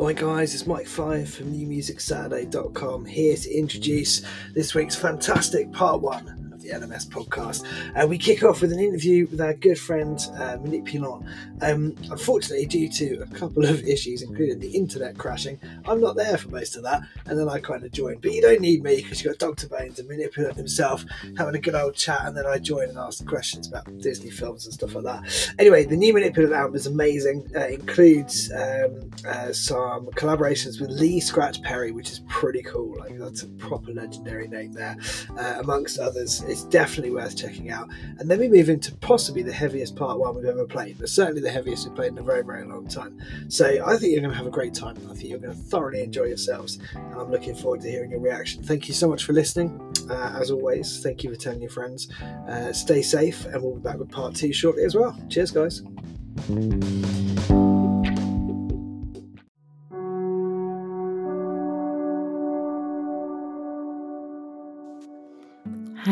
Hi guys, it's Mike Five from NewMusicSaturday.com here to introduce this week's fantastic part one the LMS podcast. Uh, we kick off with an interview with our good friend uh, Manipulant. Um, unfortunately, due to a couple of issues, including the internet crashing, I'm not there for most of that, and then I kind of joined. But you don't need me because you've got Dr. Bones and Manipulant himself having a good old chat, and then I join and ask questions about Disney films and stuff like that. Anyway, the new Manipulant album is amazing. Uh, includes um, uh, some collaborations with Lee Scratch Perry, which is pretty cool. Like that's a proper legendary name there, uh, amongst others. It's definitely worth checking out. And then we move into possibly the heaviest part one we've ever played, but certainly the heaviest we've played in a very, very long time. So I think you're going to have a great time. I think you're going to thoroughly enjoy yourselves. And I'm looking forward to hearing your reaction. Thank you so much for listening. Uh, as always, thank you for telling your friends. Uh, stay safe, and we'll be back with part two shortly as well. Cheers, guys.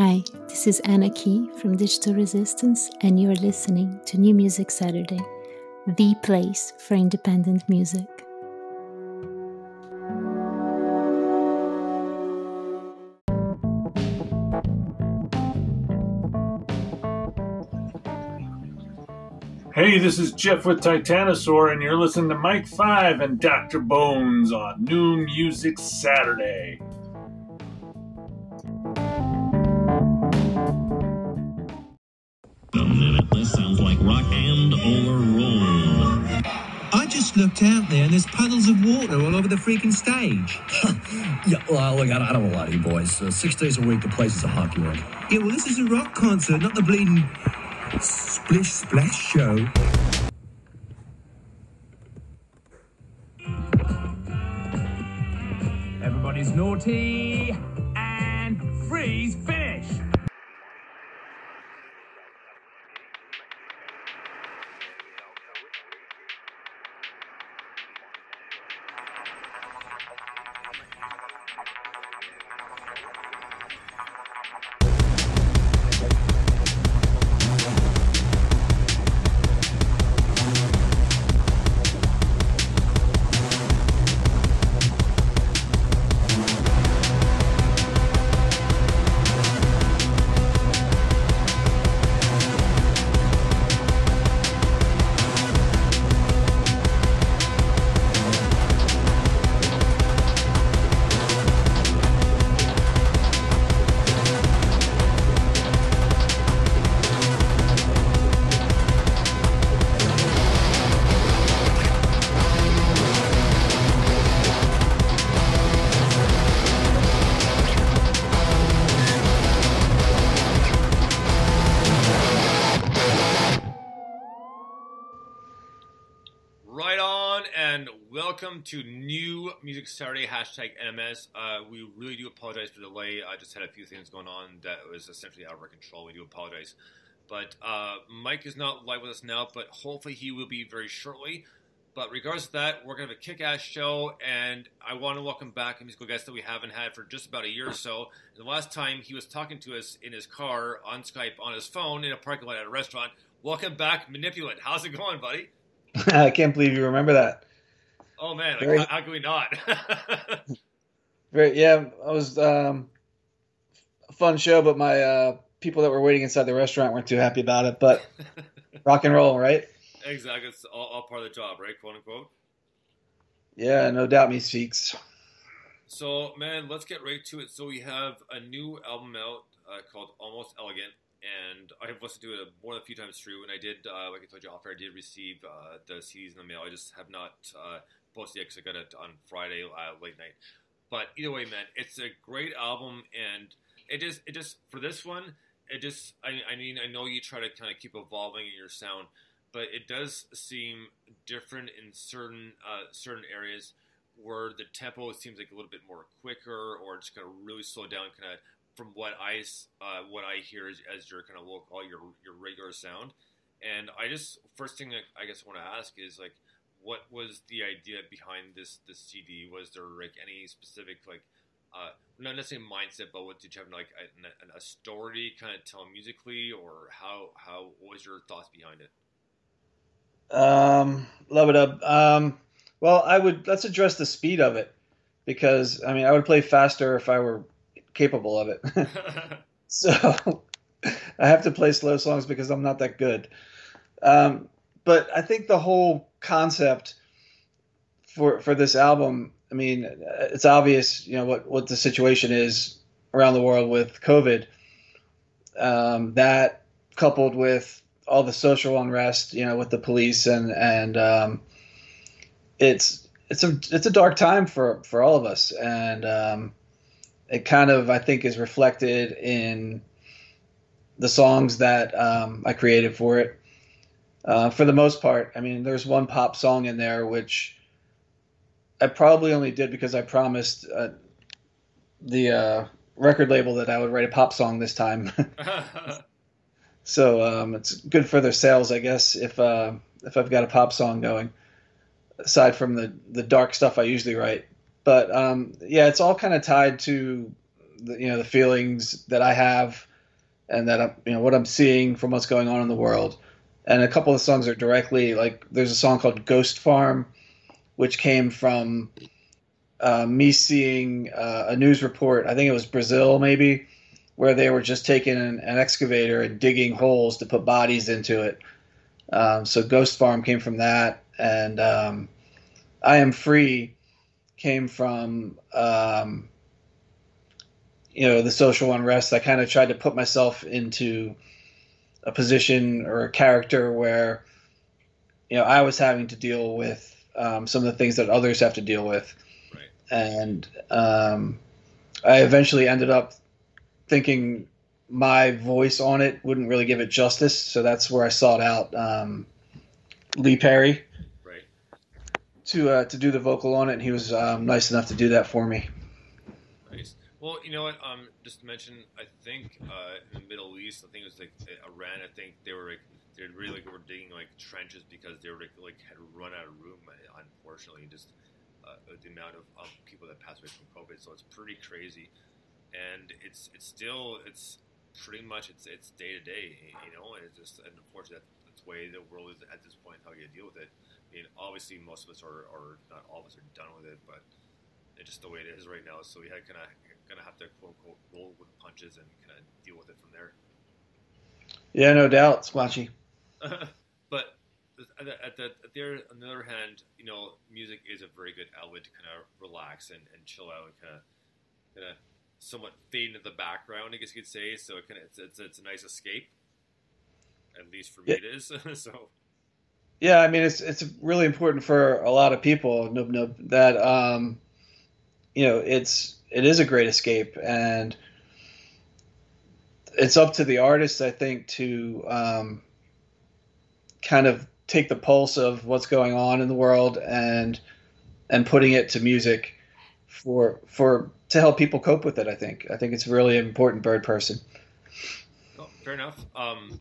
Hi, this is Anna Key from Digital Resistance, and you're listening to New Music Saturday, the place for independent music. Hey, this is Jeff with Titanosaur, and you're listening to Mike 5 and Dr. Bones on New Music Saturday. Rock and or roll. I just looked out there and there's puddles of water all over the freaking stage. Yeah, well, look, I don't, I don't want to lie to you boys. Uh, six days a week, the place is a hockey rink. Yeah, well, this is a rock concert, not the bleeding splish splash show. Everybody's naughty and freeze finish. Welcome to New Music Saturday hashtag NMS. Uh, we really do apologize for the delay. I just had a few things going on that was essentially out of our control. We do apologize. But uh, Mike is not live with us now, but hopefully he will be very shortly. But regardless of that, we're going to have a kick ass show, and I want to welcome back a musical guest that we haven't had for just about a year or so. And the last time he was talking to us in his car on Skype on his phone in a parking lot at a restaurant. Welcome back, Manipulant. How's it going, buddy? I can't believe you remember that. Oh man, like, Very- how, how can we not? Very, yeah, it was um, a fun show, but my uh, people that were waiting inside the restaurant weren't too happy about it. But rock and roll, right? exactly, it's all, all part of the job, right? Quote unquote. Yeah, no doubt, Meeseeks. So, man, let's get right to it. So, we have a new album out uh, called Almost Elegant, and I have listened to it more than a few times through. And I did, uh, like I told you off air, I did receive uh, the CDs in the mail. I just have not it because I got it on Friday uh, late night. But either way, man, it's a great album, and it just, it just for this one, it just, I, I mean, I know you try to kind of keep evolving in your sound, but it does seem different in certain uh, certain areas where the tempo seems like a little bit more quicker, or just kind of really slow down, kind of from what I uh, what I hear as, as your kind of local, your your regular sound. And I just first thing I, I guess I want to ask is like, what was the idea behind this this CD? Was there like any specific like uh, not necessarily mindset, but what did you have like a, a story kind of tell musically, or how how what was your thoughts behind it? Um, love it up. Um, Well, I would let's address the speed of it because I mean I would play faster if I were capable of it. so I have to play slow songs because I'm not that good. Um, but I think the whole concept for for this album, I mean, it's obvious, you know, what what the situation is around the world with COVID. Um, that coupled with all the social unrest, you know, with the police and and um, it's it's a it's a dark time for for all of us, and um, it kind of I think is reflected in the songs that um, I created for it. Uh, for the most part, I mean, there's one pop song in there which I probably only did because I promised uh, the uh, record label that I would write a pop song this time. so um, it's good for their sales, I guess, if uh, if I've got a pop song going. Aside from the the dark stuff I usually write, but um, yeah, it's all kind of tied to the, you know the feelings that I have, and that I'm, you know what I'm seeing from what's going on in the world. And a couple of songs are directly like there's a song called Ghost Farm, which came from uh, me seeing uh, a news report. I think it was Brazil, maybe, where they were just taking an, an excavator and digging holes to put bodies into it. Um, so Ghost Farm came from that, and um, I Am Free came from um, you know the social unrest. I kind of tried to put myself into a position or a character where you know I was having to deal with um, some of the things that others have to deal with, Right. and um, I eventually ended up thinking my voice on it wouldn't really give it justice, so that's where I sought out um, Lee Perry right. to uh, to do the vocal on it, and he was um, nice enough to do that for me. Well, you know what? Um, just to mention, I think uh, in the Middle East, I think it was like uh, Iran. I think they were like they really were digging like trenches because they were like, like had run out of room. uh, Unfortunately, just uh, the amount of people that passed away from COVID. So it's pretty crazy, and it's it's still it's pretty much it's it's day to day. You know, and it's just and unfortunately that, that's the way the world is at this point. How you deal with it. I mean, obviously most of us are, are not all of us are done with it, but it's just the way it is right now. So we had kind of gonna have to quote unquote roll with punches and kind of deal with it from there. Yeah, no doubt, Squanchy. but at the, at the, at the other, on the other hand, you know, music is a very good outlet to kind of relax and, and chill out and kind of kind of somewhat fade into the background, I guess you could say. So it kind of it's, it's, it's a nice escape. At least for me, Yeah. it is. so Yeah, I mean it's it's really important for a lot of people. Nub nub that um, you know it's it is a great escape, and it's up to the artist, I think, to um, kind of take the pulse of what's going on in the world and and putting it to music for for to help people cope with it. I think I think it's really important bird person. Oh, fair enough. Um,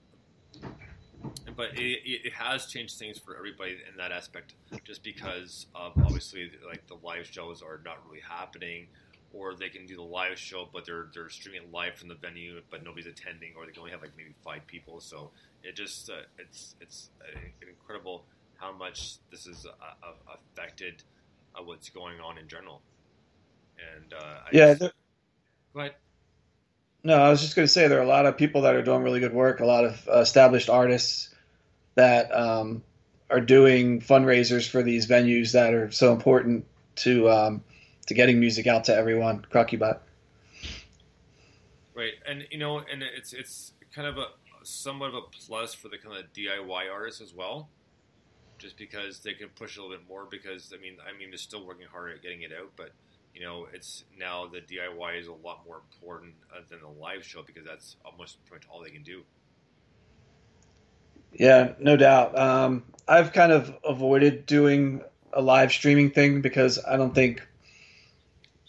but it, it has changed things for everybody in that aspect, just because of obviously like the live shows are not really happening, or they can do the live show, but they're they're streaming it live from the venue, but nobody's attending, or they can only have like maybe five people. So it just uh, it's it's uh, incredible how much this has uh, uh, affected uh, what's going on in general. And uh, I Yeah, just- there- go ahead. No, I was just going to say there are a lot of people that are doing really good work, a lot of uh, established artists that um, are doing fundraisers for these venues that are so important to um, to getting music out to everyone. Crocubot. Right, and you know, and it's it's kind of a somewhat of a plus for the kind of DIY artists as well, just because they can push a little bit more. Because I mean, I mean, they're still working hard at getting it out, but you know, it's now the DIY is a lot more important uh, than the live show because that's almost pretty much all they can do. Yeah, no doubt. Um, I've kind of avoided doing a live streaming thing because I don't think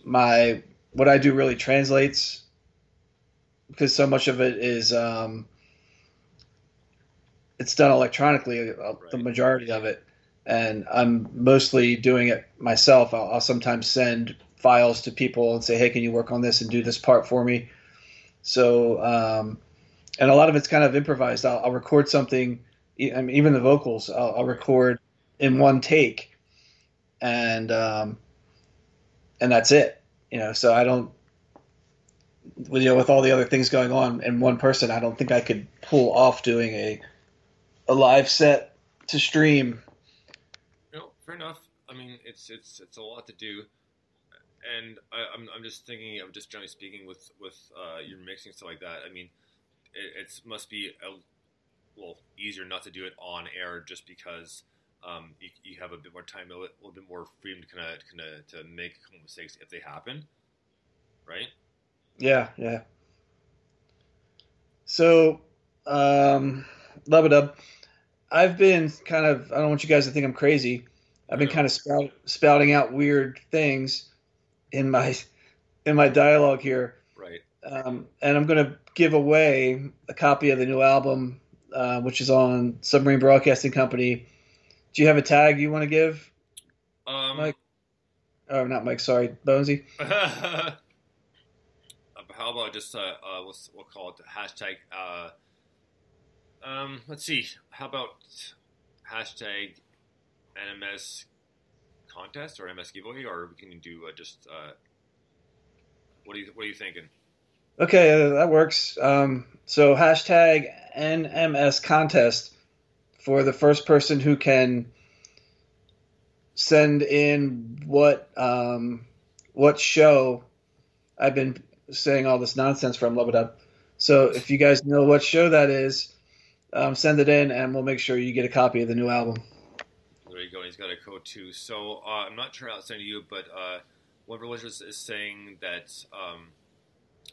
my what I do really translates because so much of it is um, it's done electronically, uh, the majority of it, and I'm mostly doing it myself. I'll, I'll sometimes send files to people and say, "Hey, can you work on this and do this part for me?" So, um, and a lot of it's kind of improvised. I'll, I'll record something, I mean, even the vocals. I'll, I'll record in one take, and um, and that's it. You know, so I don't. You know, with all the other things going on and one person, I don't think I could pull off doing a a live set to stream. No, fair enough. I mean, it's it's it's a lot to do, and I, I'm I'm just thinking of just generally speaking with with uh, your mixing stuff like that. I mean, it it's, must be a well easier not to do it on air just because um, you, you have a bit more time, a little, bit more freedom to kind of kind of to make mistakes if they happen, right? Yeah, yeah. So, um, love it up. I've been kind of. I don't want you guys to think I'm crazy. I've been kind of spout, spouting out weird things in my in my dialogue here. Right. Um, and I'm going to give away a copy of the new album, uh, which is on Submarine Broadcasting Company. Do you have a tag you want to give, Um, Mike? Oh, not Mike. Sorry, Bonesy. Uh, How about just uh, uh what's we'll call it hashtag uh um let's see how about hashtag NMS contest or MS giveaway or we can do uh, just uh what are you what are you thinking? Okay, uh, that works. Um, so hashtag NMS contest for the first person who can send in what um, what show I've been saying all this nonsense from. Love it up. So if you guys know what show that is, um, send it in, and we'll make sure you get a copy of the new album. There you go. He's got a code too. So uh, I'm not sure how it's to you, but uh, one religious is saying that um,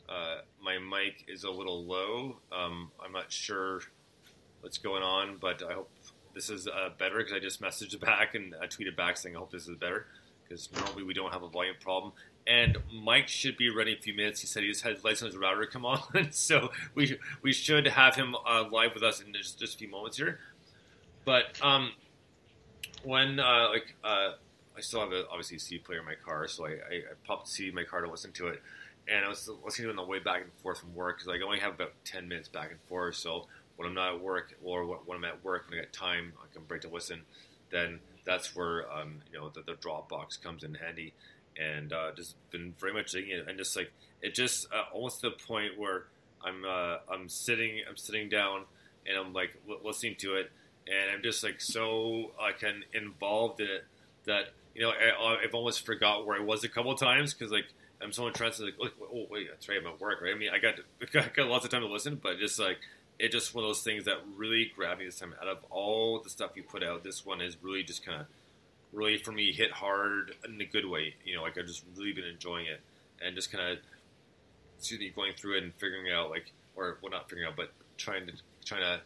uh, my mic is a little low. Um, I'm not sure what's going on, but I hope this is uh, better because I just messaged back and I tweeted back saying I hope this is better because normally we don't have a volume problem. And Mike should be ready in a few minutes. He said he just had his lights on his router come on, so we we should have him uh, live with us in just, just a few moments here. But um, when uh, like uh, I still have a, obviously a CD player in my car, so I, I, I popped the CD in my car to listen to it, and I was listening to it on the way back and forth from work because I only have about ten minutes back and forth. So when I'm not at work or when I'm at work when I get time, I can break to listen. Then that's where um, you know the, the Dropbox comes in handy, and uh, just been very much digging it, and just like it just uh, almost to the point where I'm uh, I'm sitting I'm sitting down and I'm like l- listening to it, and I'm just like so like uh, involved in it that you know I, I've almost forgot where I was a couple times because like I'm so interested like oh wait that's right I'm at work right I mean I got I got lots of time to listen but just like it just one of those things that really grabbed me this time. Out of all the stuff you put out this one is really just kind of really for me hit hard in a good way you know like I've just really been enjoying it. And just kind of excuse me going through it and figuring out like or well not figuring out but trying to trying to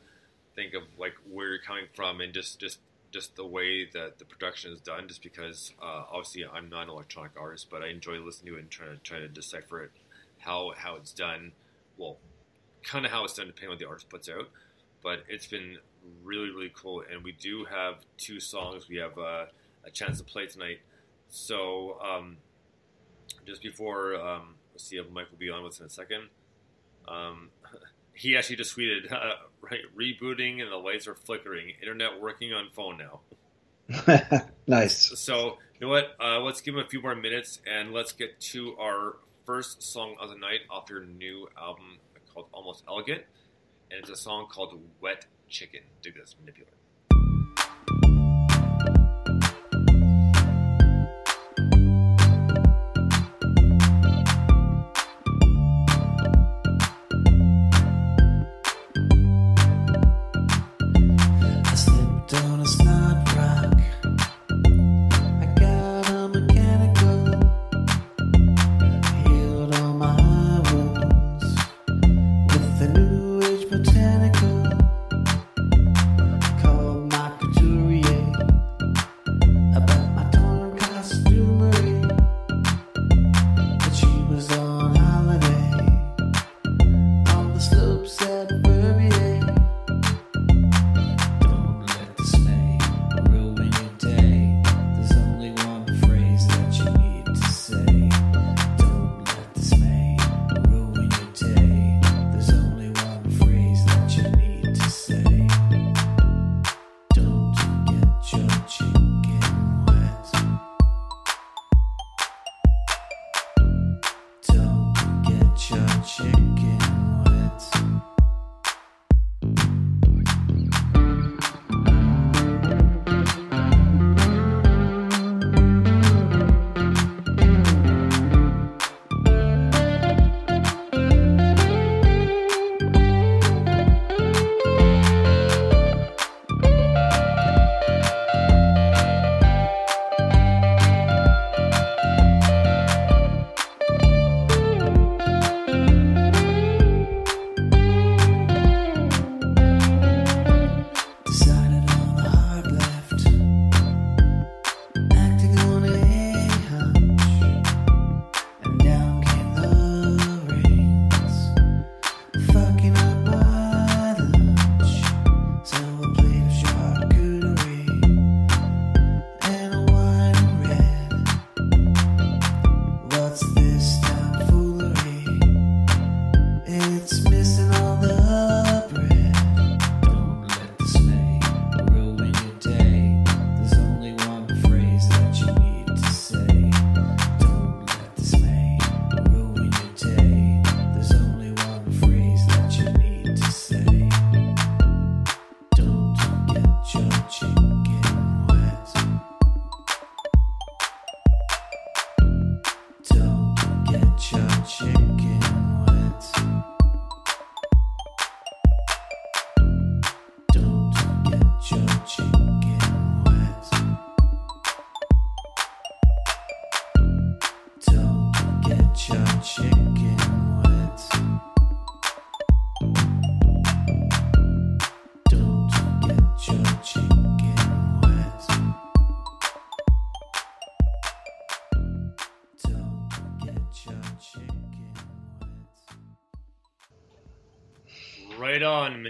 think of like where you're coming from and just just just the way that the production is done just because uh, obviously I'm not an electronic artist but I enjoy listening to it and trying to try to decipher it how how it's done. Well kind of how it's done depending on what the artist puts out but it's been really really cool and we do have two songs we have uh, a chance to play tonight so um, just before um, let's see if Mike will be on with us in a second um, he actually just tweeted, uh, right, rebooting and the lights are flickering. Internet working on phone now. nice. So, you know what? Uh, let's give him a few more minutes and let's get to our first song of the night off your new album called Almost Elegant. And it's a song called Wet Chicken. Dig this, Manipulant.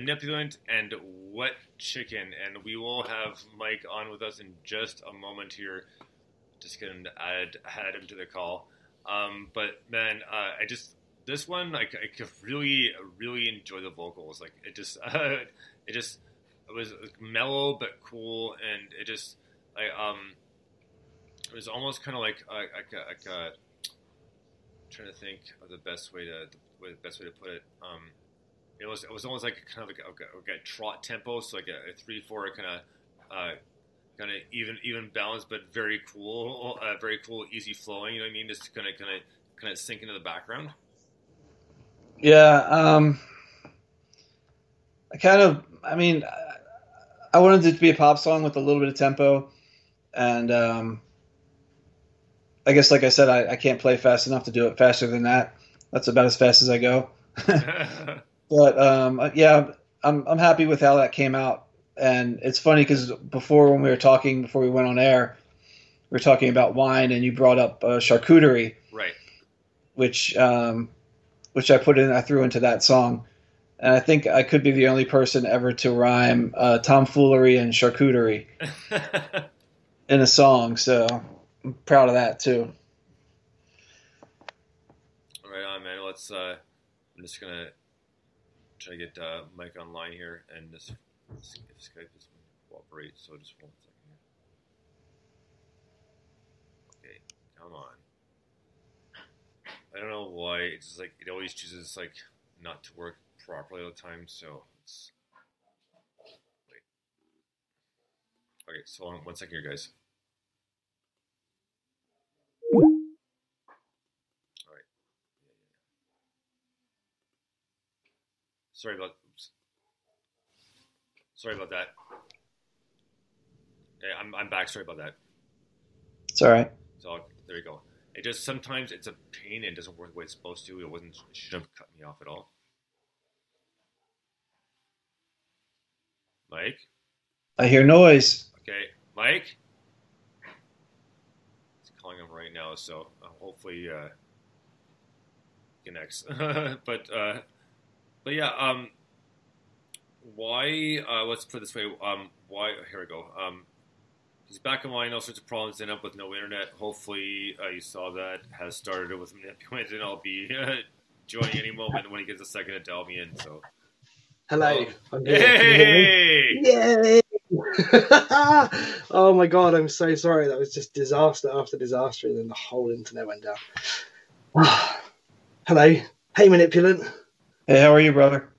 Manipulant and Wet Chicken, and we will have Mike on with us in just a moment here. Just gonna add add him to the call. Um, but man, uh, I just this one like I could really really enjoy the vocals. Like it just uh, it just it was mellow but cool, and it just I um it was almost kind of like uh, like a, like a trying to think of the best way to the best way to put it. Um, it was it was almost like a kind of like a, like a trot tempo, so like a, a three four kind of uh, kind of even even balance, but very cool, uh, very cool, easy flowing. You know what I mean? Just kind of kind of kind of sink into the background. Yeah, um, I kind of, I mean, I wanted it to be a pop song with a little bit of tempo, and um, I guess, like I said, I, I can't play fast enough to do it faster than that. That's about as fast as I go. but um, yeah, I'm I'm happy with how that came out, and it's funny because before when we were talking before we went on air, we were talking about wine, and you brought up uh, charcuterie, right? Which um, which I put in, I threw into that song, and I think I could be the only person ever to rhyme uh, tomfoolery and charcuterie in a song. So I'm proud of that too. Right on, man. Let's. Uh, I'm just gonna try to get uh, Mike online here, and this if Skype is going to cooperate. So just one second here. Okay, come on. I don't know why it's just like it always chooses like not to work properly all the time. So it's wait. Okay, so on one second here, guys. All right. Sorry about. Oops. Sorry about that. Hey, I'm I'm back. Sorry about that. It's all right. So there you go. It just sometimes it's a pain and it doesn't work the way it's supposed to. It wasn't it shouldn't have cut me off at all. Mike? I hear noise. Okay, Mike? He's calling him right now, so uh, hopefully uh connects. but uh but yeah, um why uh let's put it this way, um why here we go. Um He's back online, all sorts of problems end up with no internet. Hopefully, uh, you saw that has started with Manipulant, and I'll be uh, joining any moment when he gets a second to me in. So, Hello. Oh. I'm here. Can you hear me? hey, Yay! oh my god, I'm so sorry. That was just disaster after disaster, and then the whole internet went down. Hello. Hey, Manipulant. Hey, how are you, brother?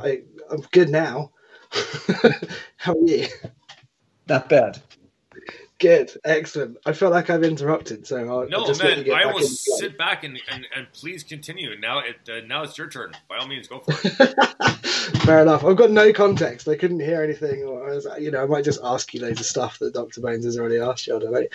I, I'm good now. How are you? Not bad. Good. Excellent. I feel like I've interrupted, so I'll, no I'll just man, I will in the sit back and, and, and please continue. Now it uh, now it's your turn. By all means, go for it. Fair enough. I've got no context. I couldn't hear anything, or I was, you know, I might just ask you loads of stuff that Doctor Bones has already asked you. I don't know.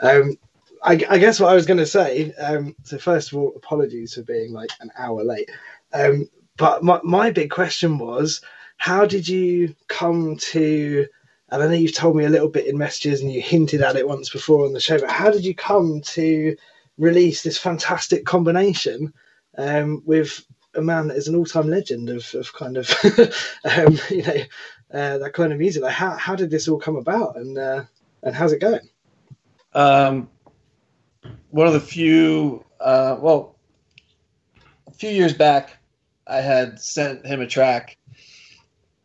Um, I, I guess what I was going to say. Um, so first of all, apologies for being like an hour late. Um, but my my big question was, how did you come to? And I know you've told me a little bit in messages, and you hinted at it once before on the show. But how did you come to release this fantastic combination um, with a man that is an all-time legend of, of kind of um, you know uh, that kind of music. Like how how did this all come about, and uh, and how's it going? Um, one of the few, uh, well, a few years back, I had sent him a track.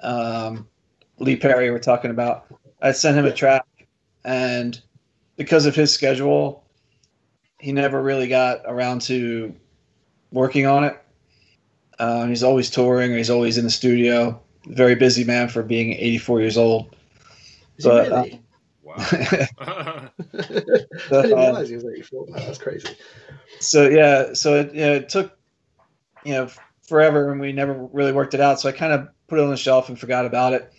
Um, Lee Perry, we're talking about. I sent him a track, and because of his schedule, he never really got around to working on it. Um, he's always touring, or he's always in the studio. Very busy man for being 84 years old. Is he But, uh, really? Wow. I didn't realize he was 84. Man, that's crazy. so yeah, so it, you know, it took you know forever, and we never really worked it out. So I kind of put it on the shelf and forgot about it.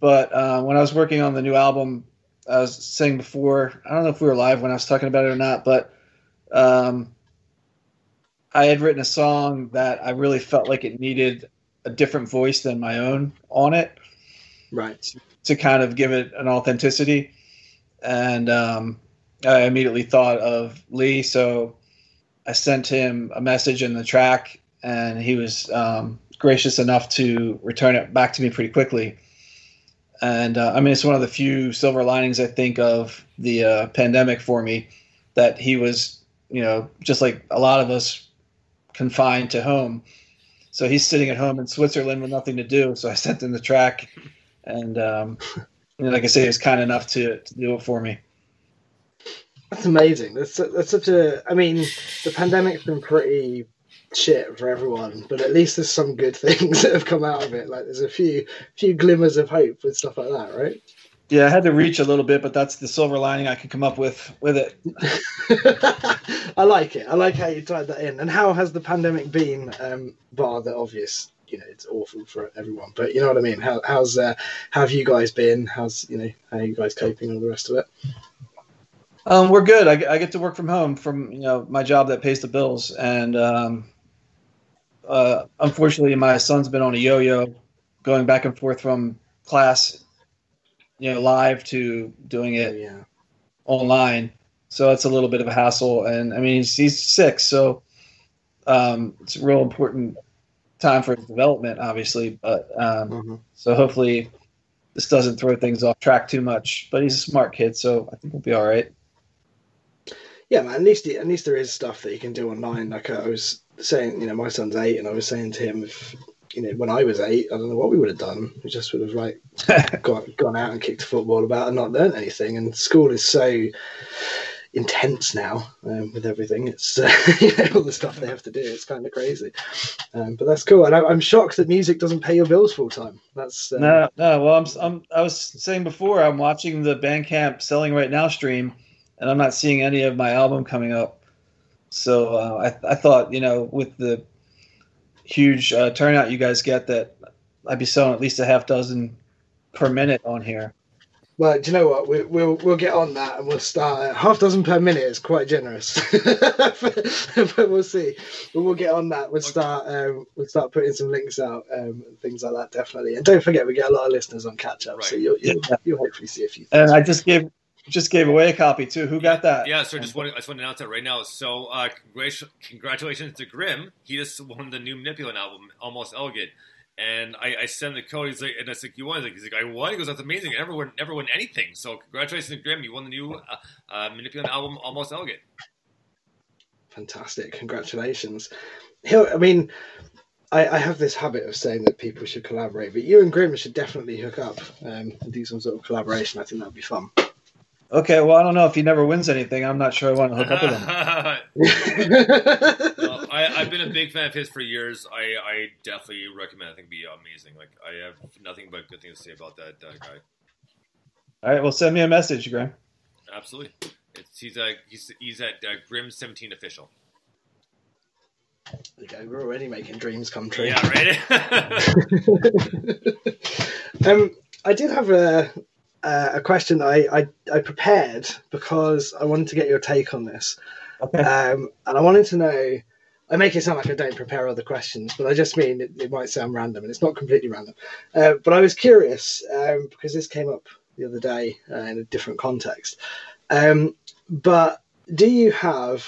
But uh, when I was working on the new album, I was saying before, I don't know if we were live when I was talking about it or not, but um, I had written a song that I really felt like it needed a different voice than my own on it Right. to kind of give it an authenticity. And um, I immediately thought of Lee, so I sent him a message in the track, and he was um, gracious enough to return it back to me pretty quickly. And uh, I mean, it's one of the few silver linings I think of the uh, pandemic for me that he was, you know, just like a lot of us confined to home. So he's sitting at home in Switzerland with nothing to do. So I sent him the track, and um, you know, like I say, he was kind enough to, to do it for me. That's amazing. That's that's such a. I mean, the pandemic's been pretty shit for everyone, but at least there's some good things that have come out of it. Like there's a few few glimmers of hope with stuff like that, right? Yeah, I had to reach a little bit, but that's the silver lining I could come up with with it. I like it. I like how you tied that in. And how has the pandemic been? Um, bar the obvious, you know, it's awful for everyone. But you know what I mean. How how's uh, how have you guys been? How's you know how are you guys coping and all the rest of it? Um, we're good. I, I get to work from home from you know my job that pays the bills, and um, uh, unfortunately, my son's been on a yo-yo, going back and forth from class, you know, live to doing it Yeah. online. So it's a little bit of a hassle, and I mean he's, he's six, so um, it's a real important time for his development, obviously. But um, Mhm. so hopefully this doesn't throw things off track too much. But he's a smart kid, so I think we'll be all right. Yeah, man. At least at least there is stuff that you can do online. Like I was saying, you know, my son's eight, and I was saying to him, if you know, when I was eight, I don't know what we would have done. We just would have like gone gone out and kicked a football about and not learned anything. And school is so intense now um, with everything. It's uh, you know, all the stuff they have to do. It's kind of crazy. Um, but that's cool. And I, I'm shocked that music doesn't pay your bills full time. That's uh, No, no. Well, I'm, I'm, I was saying before, I'm watching the Bandcamp Selling Right Now stream, and I'm not seeing any of my album coming up. So uh, I, I thought, you know, with the huge uh, turnout you guys get, that I'd be selling at least a half dozen per minute on here. Well, do you know what? We, we'll we'll get on that and we'll start at half dozen per minute is quite generous, but we'll see. But we'll get on that. We'll start um, we'll start putting some links out um, and things like that definitely. And don't forget, we get a lot of listeners on catch up, so you'll, you'll you'll hopefully see a few. And I just gave just gave away a copy too. Who got that? Yeah, so I just want to, I just want to announce that right now. So, uh, congrat- congratulations to Grim. He just won the new Manipulant album, Almost Elegant. And I, I sent the code. He's like, and I was like, you won? He's like, he's like, I won. He goes, that's amazing. I never won, never won anything. So, congratulations to Grim. You won the new uh, uh, Manipulant album, Almost Elegant. Fantastic! Congratulations. He'll, I mean, I, I have this habit of saying that people should collaborate, but you and Grim should definitely hook up um, and do some sort of collaboration. I think that'd be fun. Okay. Well, I don't know if he never wins anything. I'm not sure I want to hook up with him. Well, I, I've been a big fan of his for years. I, I definitely recommend. I think it'd be amazing. Like I have nothing but good things to say about that uh, guy. All right. Well, send me a message, Graham. Absolutely. It's, he's a he's he's at uh, Grim Seventeen official. There you go. We're already making dreams come true. Yeah, right. um, I did have a uh, a question I, I I prepared because I wanted to get your take on this, Okay. um, and I wanted to know. I make it sound like I don't prepare other questions, but I just mean it, it might sound random, and it's not completely random. Uh, but I was curious um, because this came up the other day uh, in a different context. Um, but do you have?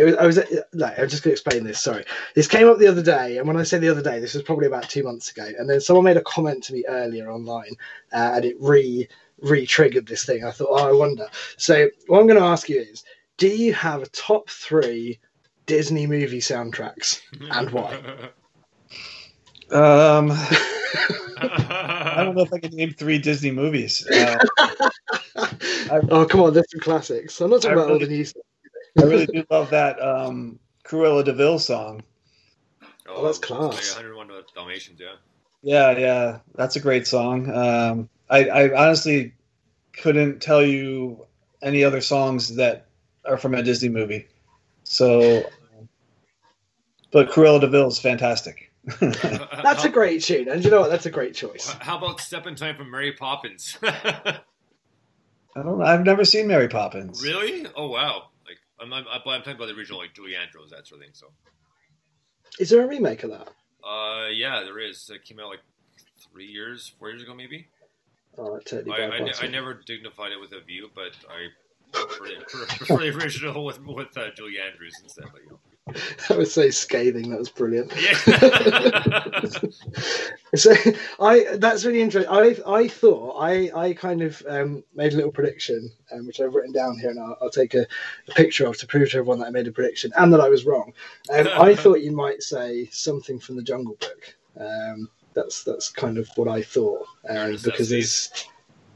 It was, I was like, I'm just going to explain this. Sorry, this came up the other day, and when I say the other day, this was probably about two months ago. And then someone made a comment to me earlier online, uh, and it re re triggered this thing. I thought, oh, I wonder. So what I'm going to ask you is, do you have a top three Disney movie soundtracks, and why? Um, I don't know if I can name three Disney movies. Uh, oh, come on, there's some classics. I'm not talking I about all the really- new stuff. I really do love that um, Cruella de Vil song. Oh, that's class. Like 101 Dalmatians, yeah. Yeah, yeah, that's a great song. Um, I, I honestly couldn't tell you any other songs that are from a Disney movie. So, but Cruella de Vil is fantastic. That's a great tune, and you know what? That's a great choice. How about Step in Time from Mary Poppins? I don't. I've never seen Mary Poppins. really? Oh wow! I'm, I'm, I'm talking about the original, like Julie Andrews, that sort of thing. So, Is there a remake of that? uh, yeah, there is. It came out like three years, four years ago, maybe. Oh, I totally I, I, I never dignified it with a view, but I prefer the, prefer the original with with uh, Julie Andrews instead. But you know. That was so scathing. That was brilliant. Yeah. So I that's really interesting. I I thought I I kind of um, made a little prediction, um, which I've written down here, and I'll, I'll take a, a picture of to prove to everyone that I made a prediction and that I was wrong. Um, I thought you might say something from the Jungle Book. Um, that's that's kind of what I thought um, because it's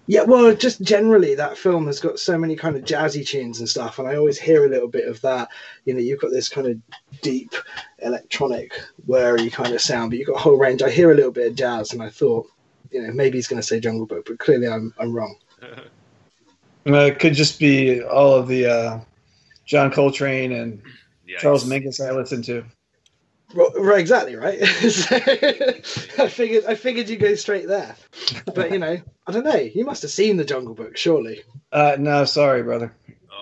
yeah, well, just generally that film has got so many kind of jazzy tunes and stuff, and I always hear a little bit of that. You know, you've got this kind of deep electronic, whirry kind of sound, but you've got a whole range. I hear a little bit of jazz, and I thought, you know, maybe he's going to say Jungle Book, but clearly I'm I'm wrong. Uh, it could just be all of the uh, John Coltrane and Yeah, Charles Mingus I listened to. Right, right, exactly right. So, I figured I figured you'd go straight there, but you know, I don't know. You must have seen the Jungle Book, surely. Uh, no, sorry, brother.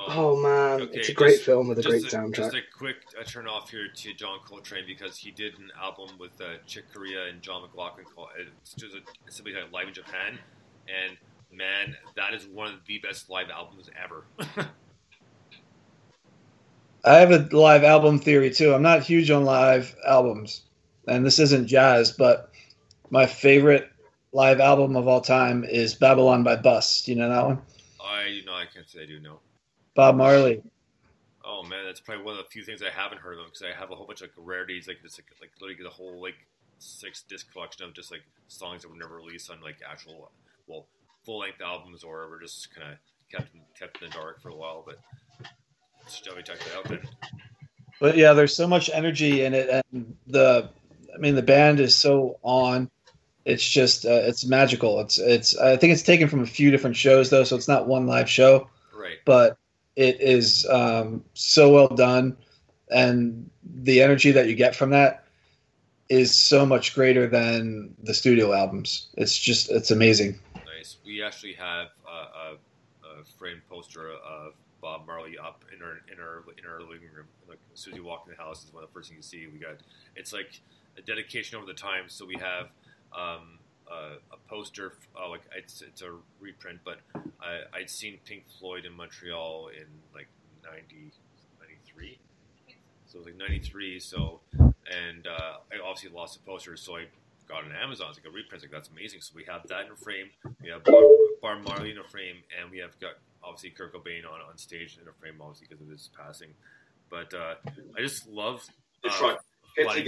Oh man, Okay, it's a great just- film with a great a, soundtrack. Just a quick uh, turn off here to John Coltrane because he did an album with uh, Chick Corea and John McLaughlin called it's just a, simply like Live in Japan, and man, that is one of the best live albums ever. I have a live album theory too. I'm not huge on live albums, and this isn't jazz, but my favorite live album of all time is Babylon by Bus. Do you know that one? I do not. I can't say I do know. Bob Marley. Oh man, that's probably one of the few things I haven't heard of because I have a whole bunch of like, rarities, like it's like, like literally the whole like six disc collection of just like songs that were never released on like actual, well, full length albums or were just kind of kept in, kept in the dark for a while. But shall we check that out then? But yeah, there's so much energy in it, and the, I mean, the band is so on. It's just, uh, it's magical. It's, it's. I think it's taken from a few different shows though, so it's not one live show. Right. But it is um, so well done, and the energy that you get from that is so much greater than the studio albums. It's just, it's amazing. Nice. We actually have a, a, a framed poster of Bob Marley up in our in our in our living room. Like as soon as you walk in the house, is one of the first things you see. We got it's like a dedication over the time. So we have um, a, a poster, uh, like it's it's a reprint, but I, I'd seen Pink Floyd in Montreal in like 90, 93. So it was like 93. So, and uh, I obviously lost the poster, so I got on Amazon. It's like a reprint. Like, that's amazing. So we have that in a frame. We have Bob Marley in a frame, and we have got obviously Kurt Cobain on, on stage in a frame, obviously because of his passing. But uh, I just love uh, the finding,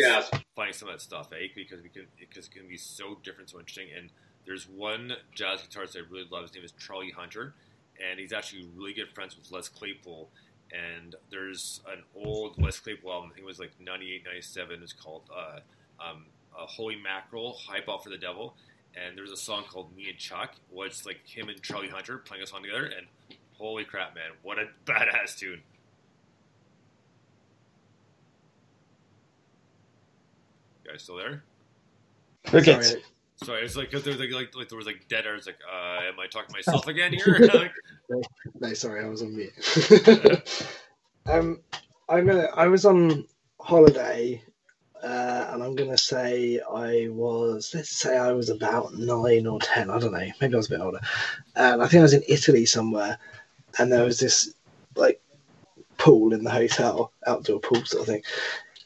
finding some of that stuff, eh? Because we can because it can be so different, so interesting. And there's one jazz guitarist I really love. His name is Charlie Hunter, and he's actually really good friends with Les Claypool. And there's an old Les Claypool album. I think it was like 98, 97. It's called uh, um, uh, Holy Mackerel, High Ball for the Devil. And there's a song called Me and Chuck, where it's like him and Charlie Hunter playing a song together. And holy crap, man, what a badass tune! You guys still there? Crickets. Sorry. Sorry, it's like 'cause there was like, like like there was like dead air. It's like, uh, am I talking to myself again here? Like, No, sorry, I was on mute. um, I'm gonna. I was on holiday, uh, and I'm gonna say I was. Let's say I was about nine or ten. I don't know. Maybe I was a bit older. And I think I was in Italy somewhere, and there was this like pool in the hotel, outdoor pool sort of thing.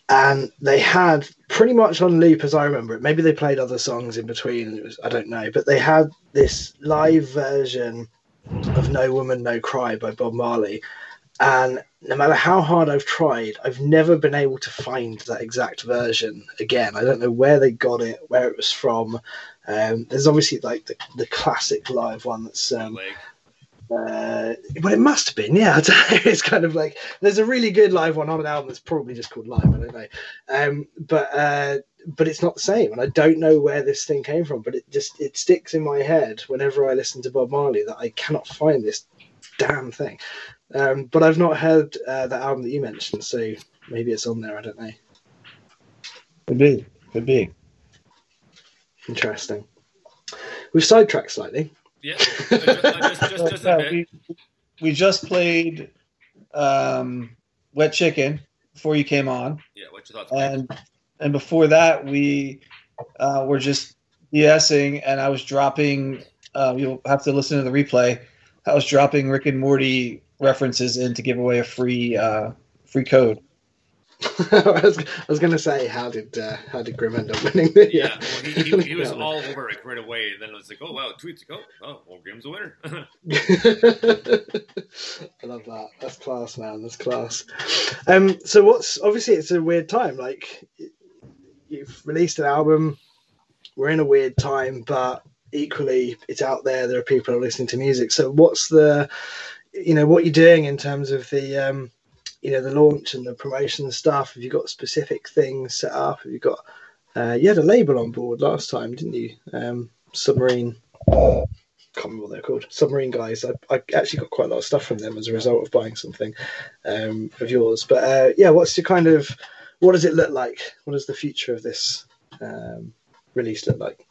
And they had pretty much on loop as I remember it. Maybe they played other songs in between. It was I don't know, but they had this live version of No Woman, No Cry by Bob Marley. And no matter how hard I've tried, I've never been able to find that exact version again. I don't know where they got it, where it was from. Um, there's obviously like the, the classic live one that's um, uh, well, it must have been, yeah. I don't know. It's kind of like there's a really good live one on an album that's probably just called Live. I don't know, um, but uh, but it's not the same, and I don't know where this thing came from. But it just it sticks in my head whenever I listen to Bob Marley that I cannot find this damn thing. Um, but I've not heard uh, that album that you mentioned, so maybe it's on there. I don't know. Could be. Could be. Interesting. We've sidetracked slightly. yeah, just, just, just, just Yeah, we, we just played um, Wet Chicken before you came on, Yeah, what's your thoughts? And and before that we uh, were just BSing, and I was dropping. Uh, you'll have to listen to the replay. I was dropping Rick and Morty references in to give away a free uh, free code. I was, I was going to say, how did uh, how did Grim end up winning? The, Yeah, well, he, he, he was all over it right away, and then it was like, oh wow, tweets, like, oh, oh, well, Grim's a winner. I love that. That's class, man. That's class. Um, so what's obviously it's a weird time. Like you've released an album. We're in a weird time, but equally, it's out there. There are people are listening to music. So what's the, you know, what you're doing in terms of the, um, you know, the launch and the promotion and stuff? Have you got specific things set up? Have you got? Uh, you had a label on board last time, didn't you? Um, Submarine can't remember what they're called. Submarine guys. I, I actually got quite a lot of stuff from them as a result of buying something um, of yours. But uh, yeah, what's your kind of what does it look like? What does the future of this um, release look like?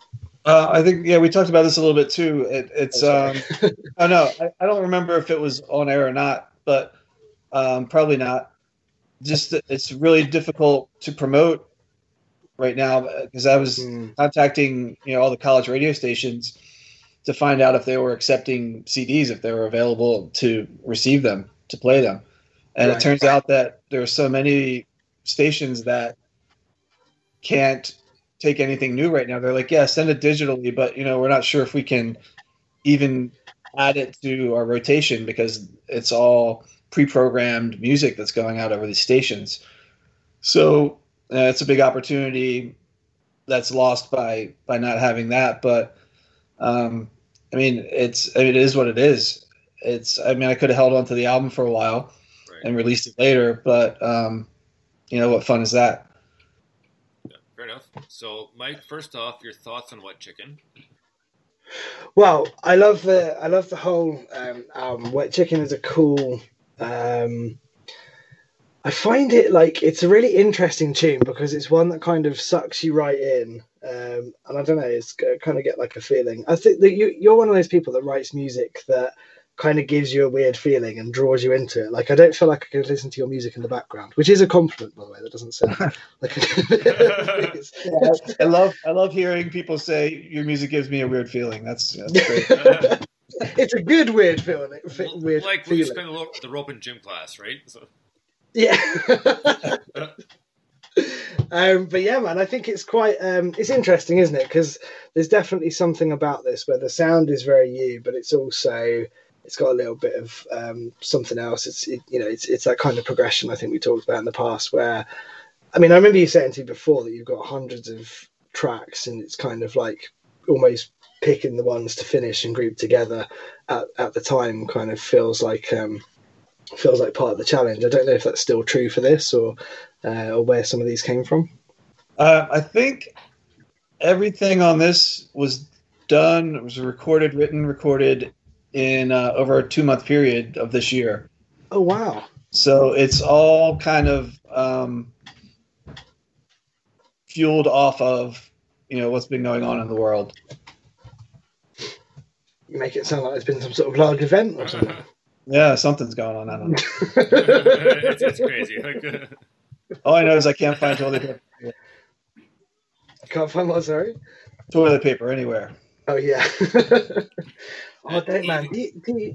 Uh, I think yeah, we talked about this a little bit too. It, it's Oh, um, sorry. I know I, don't remember if it was on air or not, but um, probably not. Just it's really difficult to promote right now because I was Hmm. contacting you know all the college radio stations to find out if they were accepting CDs if they were available to receive them to play them, and Right. it turns out that there are so many stations that can't take anything new right now. They're like, yeah, send it digitally, but you know we're not sure if we can even add it to our rotation because it's all pre-programmed music that's going out over these stations. So uh, it's a big opportunity that's lost by by not having that. But um, I mean, it's I mean, it is what it is. It's I mean, I could have held on to the album for a while right. and released it later, but um, you know what fun is that? Enough. So, Mike, first off, your thoughts on Wet Chicken? Well, I love the I love the whole um, album. Wet Chicken is a cool. Um, I find it like it's a really interesting tune because it's one that kind of sucks you right in, um, and I don't know, it's kind of get like a feeling. I think that you you're one of those people that writes music that kind of gives you a weird feeling and draws you into it. Like I don't feel like I could listen to your music in the background, which is a compliment, by the way. That doesn't sound like it's- I love I love hearing people say your music gives me a weird feeling. That's, that's great. it's a good weird feeling. Weird like when you feeling. spend the, lo- the rope in gym class, right? So, Yeah. um, but yeah, man, I think it's quite um, it's interesting, isn't it? Because there's definitely something about this where the sound is very you, but it's also it's got a little bit of um, something else. It's it, you know it's it's that kind of progression I think we talked about in the past. Where I mean, I remember you saying to me before that you've got hundreds of tracks, and it's kind of like almost picking the ones to finish and group together at, at the time kind of feels like um, feels like part of the challenge. I don't know if that's still true for this or uh, or where some of these came from. Uh, I think everything on this was done. It was recorded, written, recorded in uh, over a two month period of this year. Oh wow! So it's all kind of um, fueled off of you know what's been going on in the world. You make it sound like there's been some sort of large event or something. Yeah, something's going on. I don't know. it's, it's crazy. All I know is I can't find toilet paper, Can't find what. Sorry. toilet paper anywhere. Oh yeah. oh, don't man. Do you, do.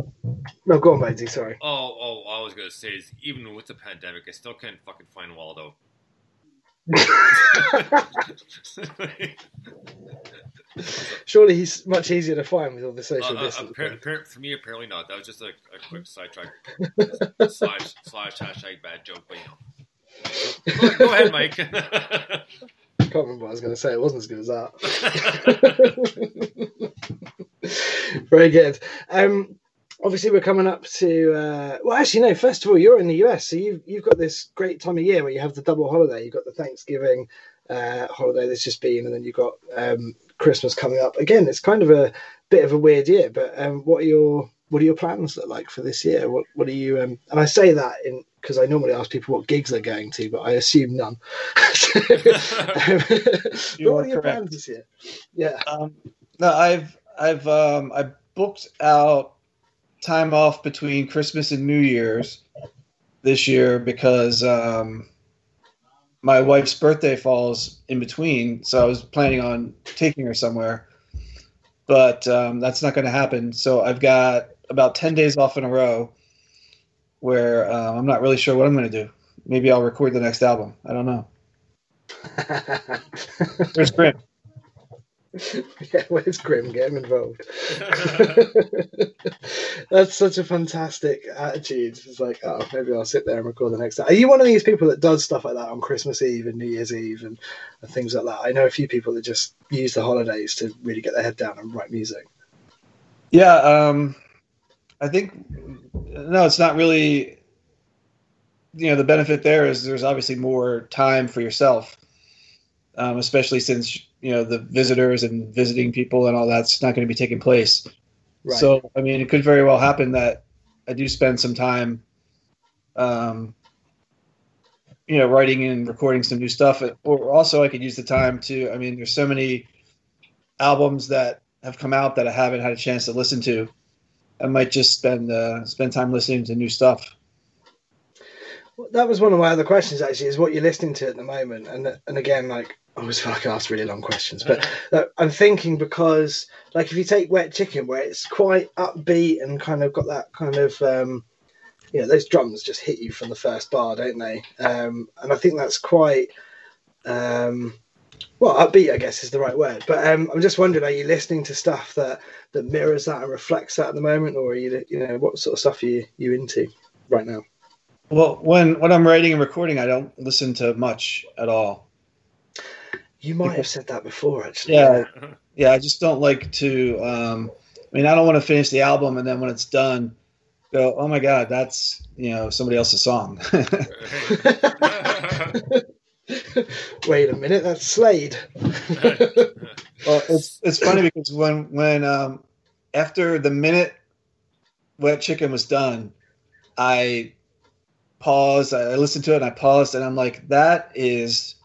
No, go on, Maisie. Sorry. oh, oh, I was gonna say is, even with the pandemic, I still can't fucking find Waldo. Surely he's much easier to find with all the social Uh, uh, distance. appar- appar- for me, apparently not. That was just a, a quick sidetrack slash slash hashtag bad joke, but you know. Go, go ahead, Mike. Can't remember what I was going to say. It wasn't as good as that. Very good. Um, obviously, we're coming up to. Uh, well, actually, no. First of all, you're in the US, so you've you've got this great time of year where you have the double holiday. You've got the Thanksgiving uh, holiday that's just been, and then you've got um, Christmas coming up. Again, it's kind of a bit of a weird year. But um, what are your what are your plans look like for this year? What what are you? Um, and I say that in because I normally ask people what gigs they're going to, but I assume none. Um, You what are are your correct. plans this year? Yeah. Um, no, I've I've um, I booked out time off between Christmas and New Year's this year because um, my wife's birthday falls in between, so I was planning on taking her somewhere, but um, that's not going to happen. So I've got about ten days off in a row where um, I'm not really sure what I'm going to do. maybe I'll record the next album. I don't know. Where's Grim? yeah, where's Grim? Get him involved. That's such a fantastic attitude. It's like, oh, maybe I'll sit there and record the next time. Are you one of these people that does stuff like that on Christmas Eve and New Year's Eve and, and things like that? I know a few people that just use the holidays to really get their head down and write music. Yeah, um, I think no, it's not really. You know, the benefit there is there's obviously more time for yourself, um, especially since you know the visitors and visiting people and all that's not going to be taking place. Right. So, I mean, it could very well happen that I do spend some time, um, you know, writing and recording some new stuff. Or also, I could use the time to. I mean, there's so many albums that have come out that I haven't had a chance to listen to. I might just spend uh, spend time listening to new stuff. Well, that was one of my other questions actually is what you're listening to at the moment. And and again like I always feel like I ask really long questions but uh, I'm thinking because like if you take Wet Chicken where it's quite upbeat and kind of got that kind of um, you know those drums just hit you from the first bar don't they? Um, and I think that's quite um, well upbeat I guess is the right word but um, I'm just wondering are you listening to stuff that that mirrors that and reflects that at the moment or are you you know what sort of stuff are you you into right now Well, when when I'm writing and recording, I don't listen to much at all. You might have said that before, actually. Yeah, yeah. I just don't like to. Um, I mean, I don't want to finish the album and then when it's done, go, "Oh my god, that's you know somebody else's song." Wait a minute, that's Slade. well, it's it's funny because when when um, after the minute Wet Chicken was done, I paused. I listened to it and I paused, and I'm like, "That is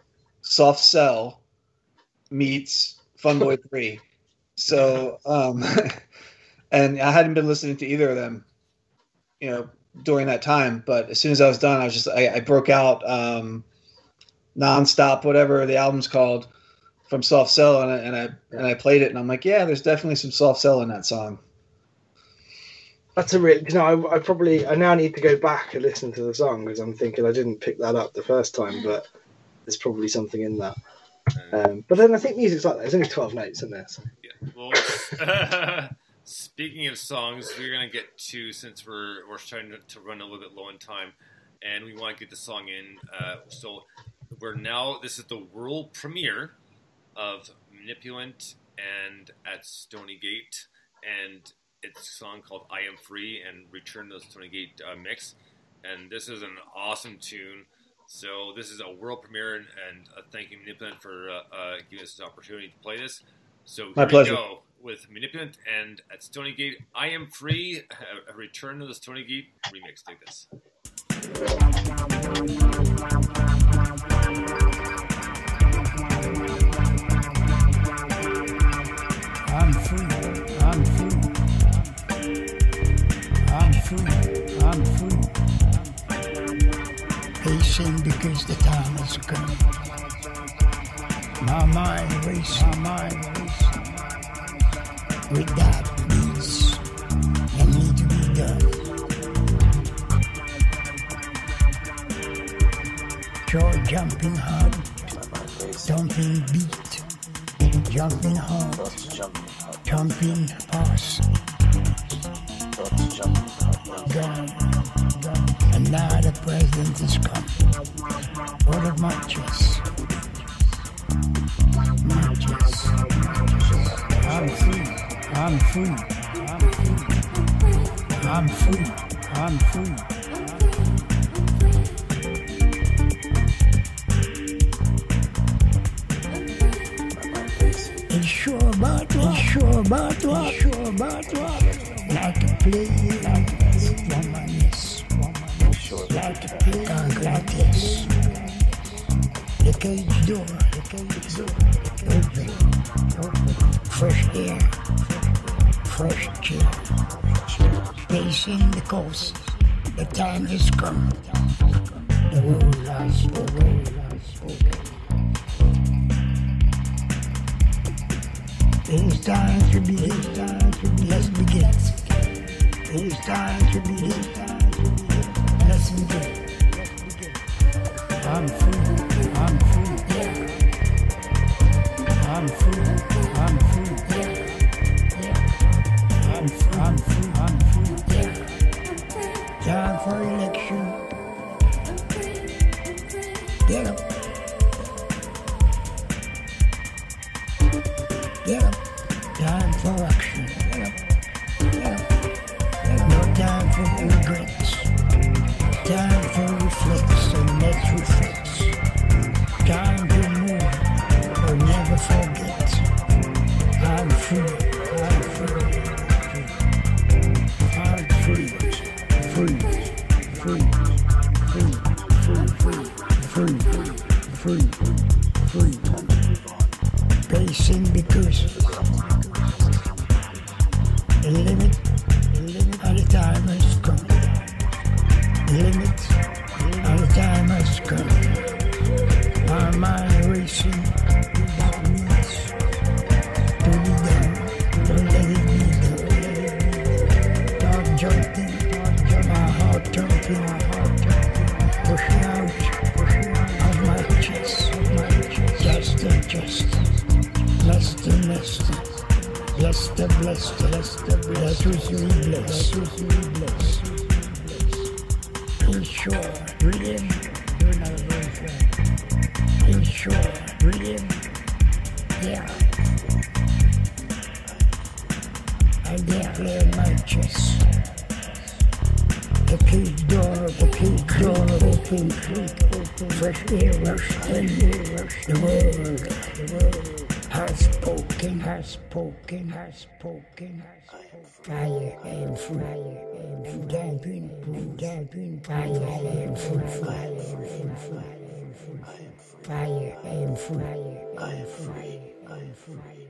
Soft Cell meets Fun Boy Three." So, um, and I hadn't been listening to either of them, you know, during that time. But as soon as I was done, I was just I, I broke out um, nonstop, whatever the album's called, from Soft Cell, and I, and I and I played it, and I'm like, yeah, there's definitely some Soft Cell in that song. That's a real. You know, I, I probably I now need to go back and listen to the song because I'm thinking I didn't pick that up the first time, but there's probably something in that. Um, but then I think music's like that. There's only twelve notes in there. So. Well, speaking of songs, we're gonna get to since we're we're trying to, to run a little bit low in time, and we want to get the song in. Uh, so we're now this is the world premiere of Manipulant and at Stony Gate, and it's a song called "I Am Free" and Return to the Stony Gate uh, mix, and this is an awesome tune. So this is a world premiere, and, and uh, thank you Manipulant for uh, uh, giving us this opportunity to play this. So My here pleasure. we go with Manipulant and at Stony Gate, "I Am Free," a, a Return to the Stony Gate remix. Take this. I'm free. I'm free. I'm free. I'm free. Pacing because the time has come. My mind race, my mind race. With that needs that need to be done. Jaw jumping hard, jumping beat, jumping hard, jumping fast. Gone. And now the president is come. What of matches? Matches. I'm free. I'm free. I'm free. I'm free. I'm free. It's sure about what? It's sure about what? Like a. The cage door, the cage door, open, open. Fresh air, fresh chill. Pacing the coast, the time has come. The world spoken, the world has spoken. It's time to be, it's time to be, let's begin. It's time to be, it's time to be, let's begin. I'm free, I'm free. I'm free, I'm free. I'm free, I'm free, I'm free. Time for election. Spoken. Fire and fire and damping, damping, fire and fire, fire and fire, fire and fire, free, I'm free.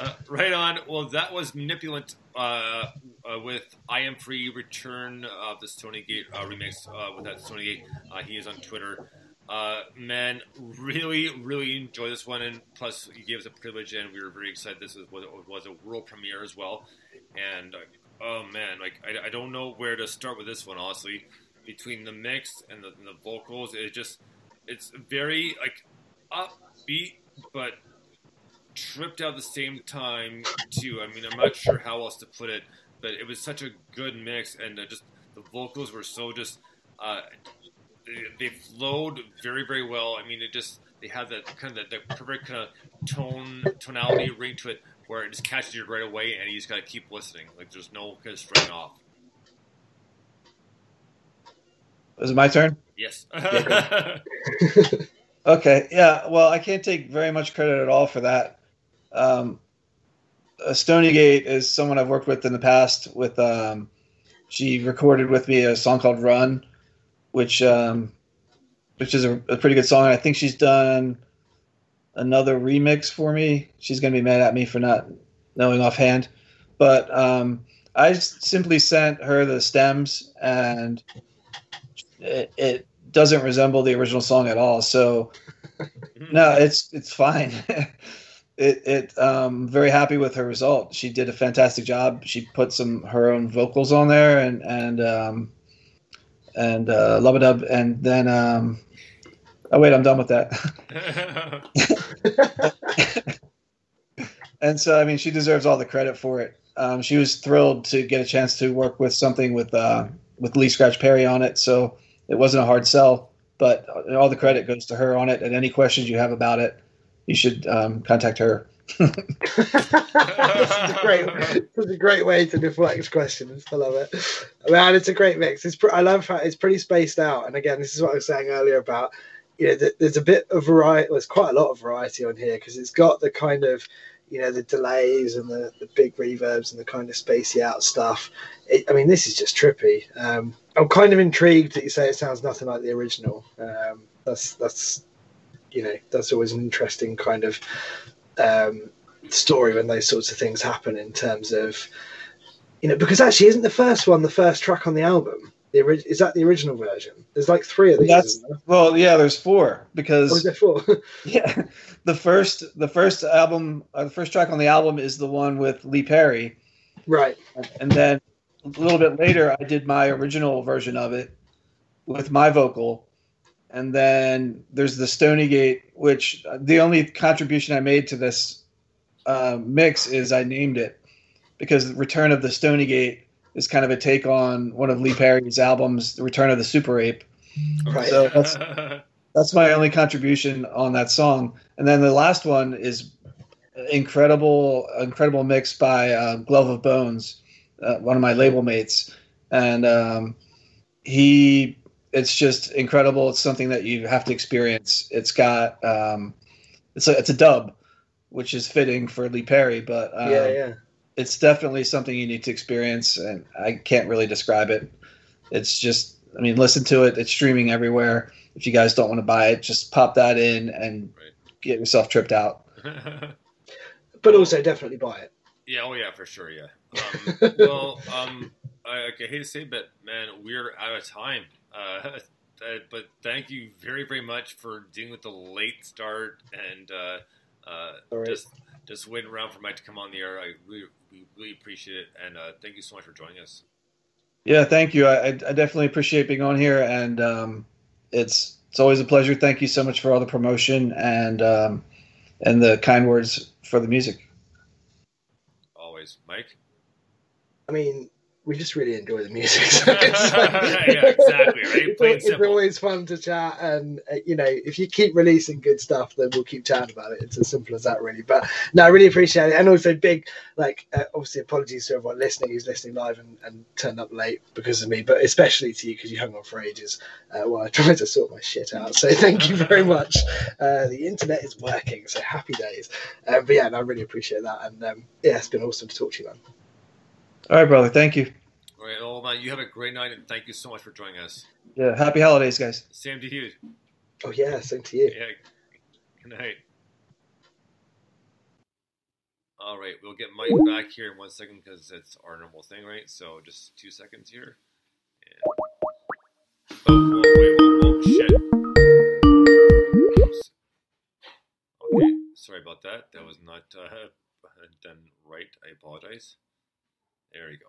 Uh, right on. Well, that was Manipulant uh, uh, with I Am Free Return of the Stonygate uh, remix uh, with that Stonygate. Uh, he is on Twitter. Uh, man, really, really enjoy this one. And plus, he gave us a privilege, and we were very excited. This was, was, was a world premiere as well. And uh, oh man, like I, I don't know where to start with this one, honestly. Between the mix and the, and the vocals, it just it's very like upbeat, but tripped out at the same time too. I mean, I'm not sure how else to put it, but it was such a good mix, and uh, just the vocals were so just uh, they, flowed very very well. I mean, it just they have that kind of the perfect kind of tone tonality ring to it, where it just catches you right away, and you just gotta keep listening. Like there's no kind of straying off. Is it my turn? Yes. Okay, yeah. Well, I can't take very much credit at all for that. Um, uh, Stonygate is someone I've worked with in the past. With um, she recorded with me a song called "Run," which um, which is a, a pretty good song. I think she's done another remix for me. She's gonna be mad at me for not knowing offhand, but um, I simply sent her the stems, and it, it doesn't resemble the original song at all. So no, it's it's fine. it it um very happy with her result. She did a fantastic job. She put some her own vocals on there and and um and uh dub and then um oh wait, I'm done with that. and so I mean she deserves all the credit for it. Um, she was thrilled to get a chance to work with something with uh, with Lee Scratch Perry on it, so it wasn't a hard sell. But all the credit goes to her on it. And any questions you have about it, you should um, contact her. This is a great, this is a great way to deflect questions. I love it. Man, it's a great mix. It's pr- I love how it's pretty spaced out. And again, this is what I was saying earlier about you know, th- there's a bit of variety. There's quite a lot of variety on here because it's got the kind of you know the delays and the, the big reverbs and the kind of spacey out stuff. It, I mean, this is just trippy. Um, I'm kind of intrigued that you say it sounds nothing like the original. Um, that's that's you know that's always an interesting kind of um, story when those sorts of things happen in terms of you know because actually isn't the first one the first track on the album? The ori- is that the original version? There's like three of these That's well, yeah. There's four because Oh, there four? yeah, the first the first album, uh, the first track on the album is the one with Lee Perry, right. And then a little bit later, I did my original version of it with my vocal, and then there's the Stony Gate, which the only contribution I made to this uh, mix is I named it because Return of the Stony Gate is kind of a take on one of Lee Perry's albums, The Return of the Super Ape. Right. So that's that's my only contribution on that song. And then the last one is incredible, incredible mix by uh, Glove of Bones, uh, one of my label mates, and um, he. It's just incredible. It's something that you have to experience. It's got um, it's a it's a dub, which is fitting for Lee Perry, but um, yeah, yeah. it's definitely something you need to experience, and I can't really describe it. It's just, I mean, listen to it. It's streaming everywhere. If you guys don't want to buy it, just pop that in and Right. get yourself tripped out. But also definitely buy it. yeah, oh yeah, for sure, yeah. Um, well, um, I, I hate to say, it, but man, we're out of time. Uh, uh, but thank you very, very much for dealing with the late start and uh, uh, just just waiting around for Mike to come on the air. I really, we really appreciate it, and uh, thank you so much for joining us. Yeah, thank you. I, I I definitely appreciate being on here, and um, it's it's always a pleasure. Thank you so much for all the promotion and um, and the kind words for the music. Always, Mike. I mean, we just really enjoy the music. So it's Yeah, exactly, right? It's, Plain it's simple. always fun to chat, and uh, you know, if you keep releasing good stuff, then we'll keep chatting about it. It's as simple as that, really. But no, I really appreciate it, and also big, like, uh, obviously, apologies to everyone listening who's listening live and, and turned up late because of me, but especially to you because you hung on for ages uh, while I tried to sort my shit out. So thank you very much. Uh, the internet is working, so happy days. Uh, but yeah, no, I really appreciate that, and um, yeah, it's been awesome to talk to you, man. All right, brother. Thank you. All right, well, man, you have a great night, and thank you so much for joining us. Yeah, happy holidays, guys. Same to you. Oh yeah, same to you. Yeah. Good night. All right, we'll get Mike back here in one second because it's our normal thing, right? So just two seconds here. And... Oh, wait, whoa, whoa, shit. Oops. Okay, sorry about that. That was not uh, done right. I apologize. There you go.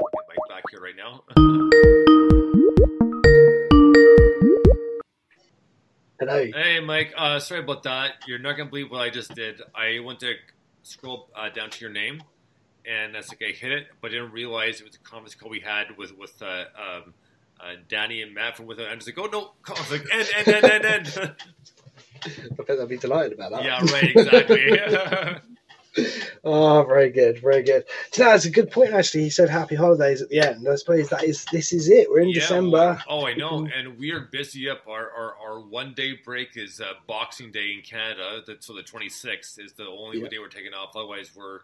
Get Mike back here right now. Hello. Hey, Mike. Uh, sorry about that. You're not gonna believe what I just did. I went to scroll uh, down to your name, and that's like I hit it, but I didn't realize it was a conference call we had with with uh, um, uh, Danny and Matt from with. I'm just like, oh no! I was like, end, end, end, end, end. I bet they'll be delighted about that. yeah, right. Exactly. Oh, very good, very good. So that's a good point. Actually, he said happy holidays at the end. I suppose that is this is it. We're in Yeah, December. Oh, I know, and we are busy up. Our our, our one day break is uh, Boxing Day in Canada. That's so the 26th is the only Yeah. day we're taking off. Otherwise, we're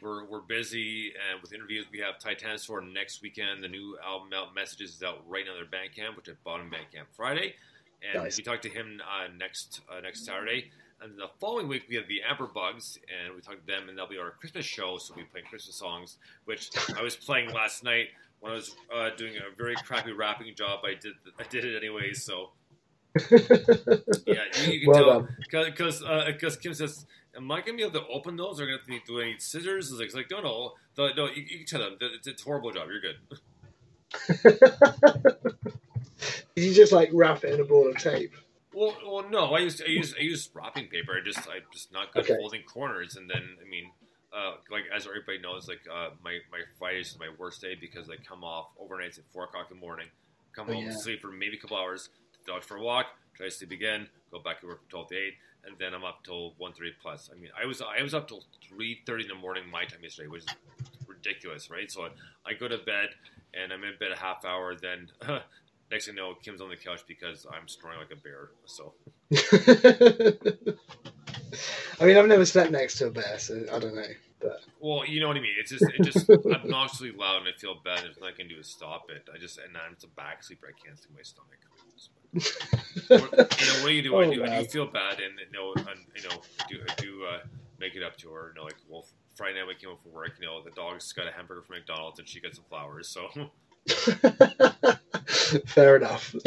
we're we're busy and with interviews. We have Titanosaur next weekend. The new album out, Messages, is out right now. Their Bandcamp, which I bought on Bandcamp Friday, and Nice. we talked to him uh, next uh, next Saturday. And the following week we have the Amber Bugs, and we talked to them, and they'll be our Christmas show. So we'll be playing Christmas songs, which I was playing last night when I was uh, doing a very crappy rapping job. I did I did it anyway. So yeah, you, you can Well tell because because Kim says, "Am I gonna be able to open those? Or gonna have to need, do I need scissors?" It's like, it's like no, no, no, no you, you can tell them it's, it's a horrible job. You're good. You just like wrap it in a ball of tape? Well, well, no, I use I use I use wrapping paper. I just I'm just not good Okay. at folding corners. And then I mean, uh, like as everybody knows, like uh, my my Fridays is my worst day because I come off overnights at four o'clock in the morning, come Oh, home, yeah. sleep for maybe a couple hours, dog for a walk, try to sleep again, go back to work from twelve to eight, and then I'm up till one thirty plus. I mean, I was I was up till three thirty in the morning my time yesterday, which is ridiculous, right? So I, I go to bed and I'm in bed a half hour, then. Next thing you know, Kim's on the couch because I'm snoring like a bear. So I mean, I've never slept next to a bear, so I don't know. But Well, you know what I mean. It's just it's just obnoxiously loud, and I feel bad. There's nothing I can do to stop it. I just and I'm a back sleeper. I can't see my stomach. What- you know what do you do? I Oh, do. I do feel bad, and you know, and, you know, do do uh, make it up to her. You know, like well, Friday night we came home from work, you know, the dog's got a hamburger from McDonald's, and she got some flowers. So fair enough.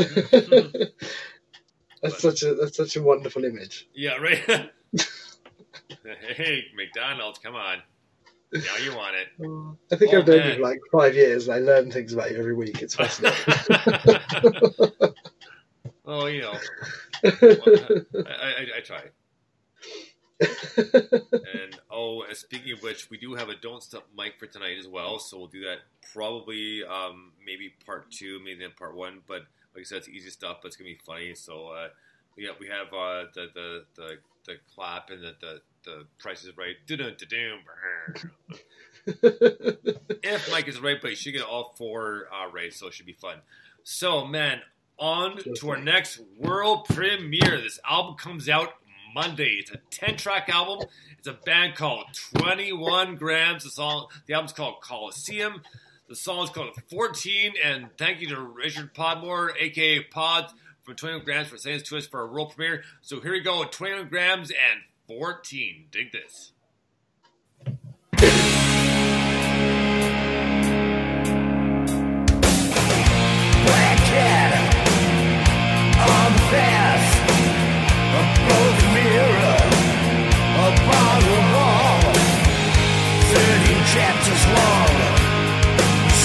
that's such a that's such a wonderful image. yeah, right. hey, McDonald's, come on. Now you want it. I think Oh, I've known man. you for like five years, and I learn things about you every week. It's fascinating. oh, you know, I, I, I try. and oh, speaking of which, we do have a Don't Stop mic for tonight as well, so we'll do that probably um, maybe part two, maybe then part one. But like I said, it's easy stuff, but it's gonna be funny. So uh, we have we have uh, the, the the the clap and the the, the price is right. If Mike is right, but you should get all four uh, right, so it should be fun. So, man, on to our next world premiere. This album comes out Monday. It's a 10 track album. It's a band called 21 Grams. The song, the album's called Coliseum. The song is called 14. And thank you to Richard Podmore, aka Pod, from 21 Grams for sending this to us for a world premiere. So here we go 21 Grams and 14. Dig this.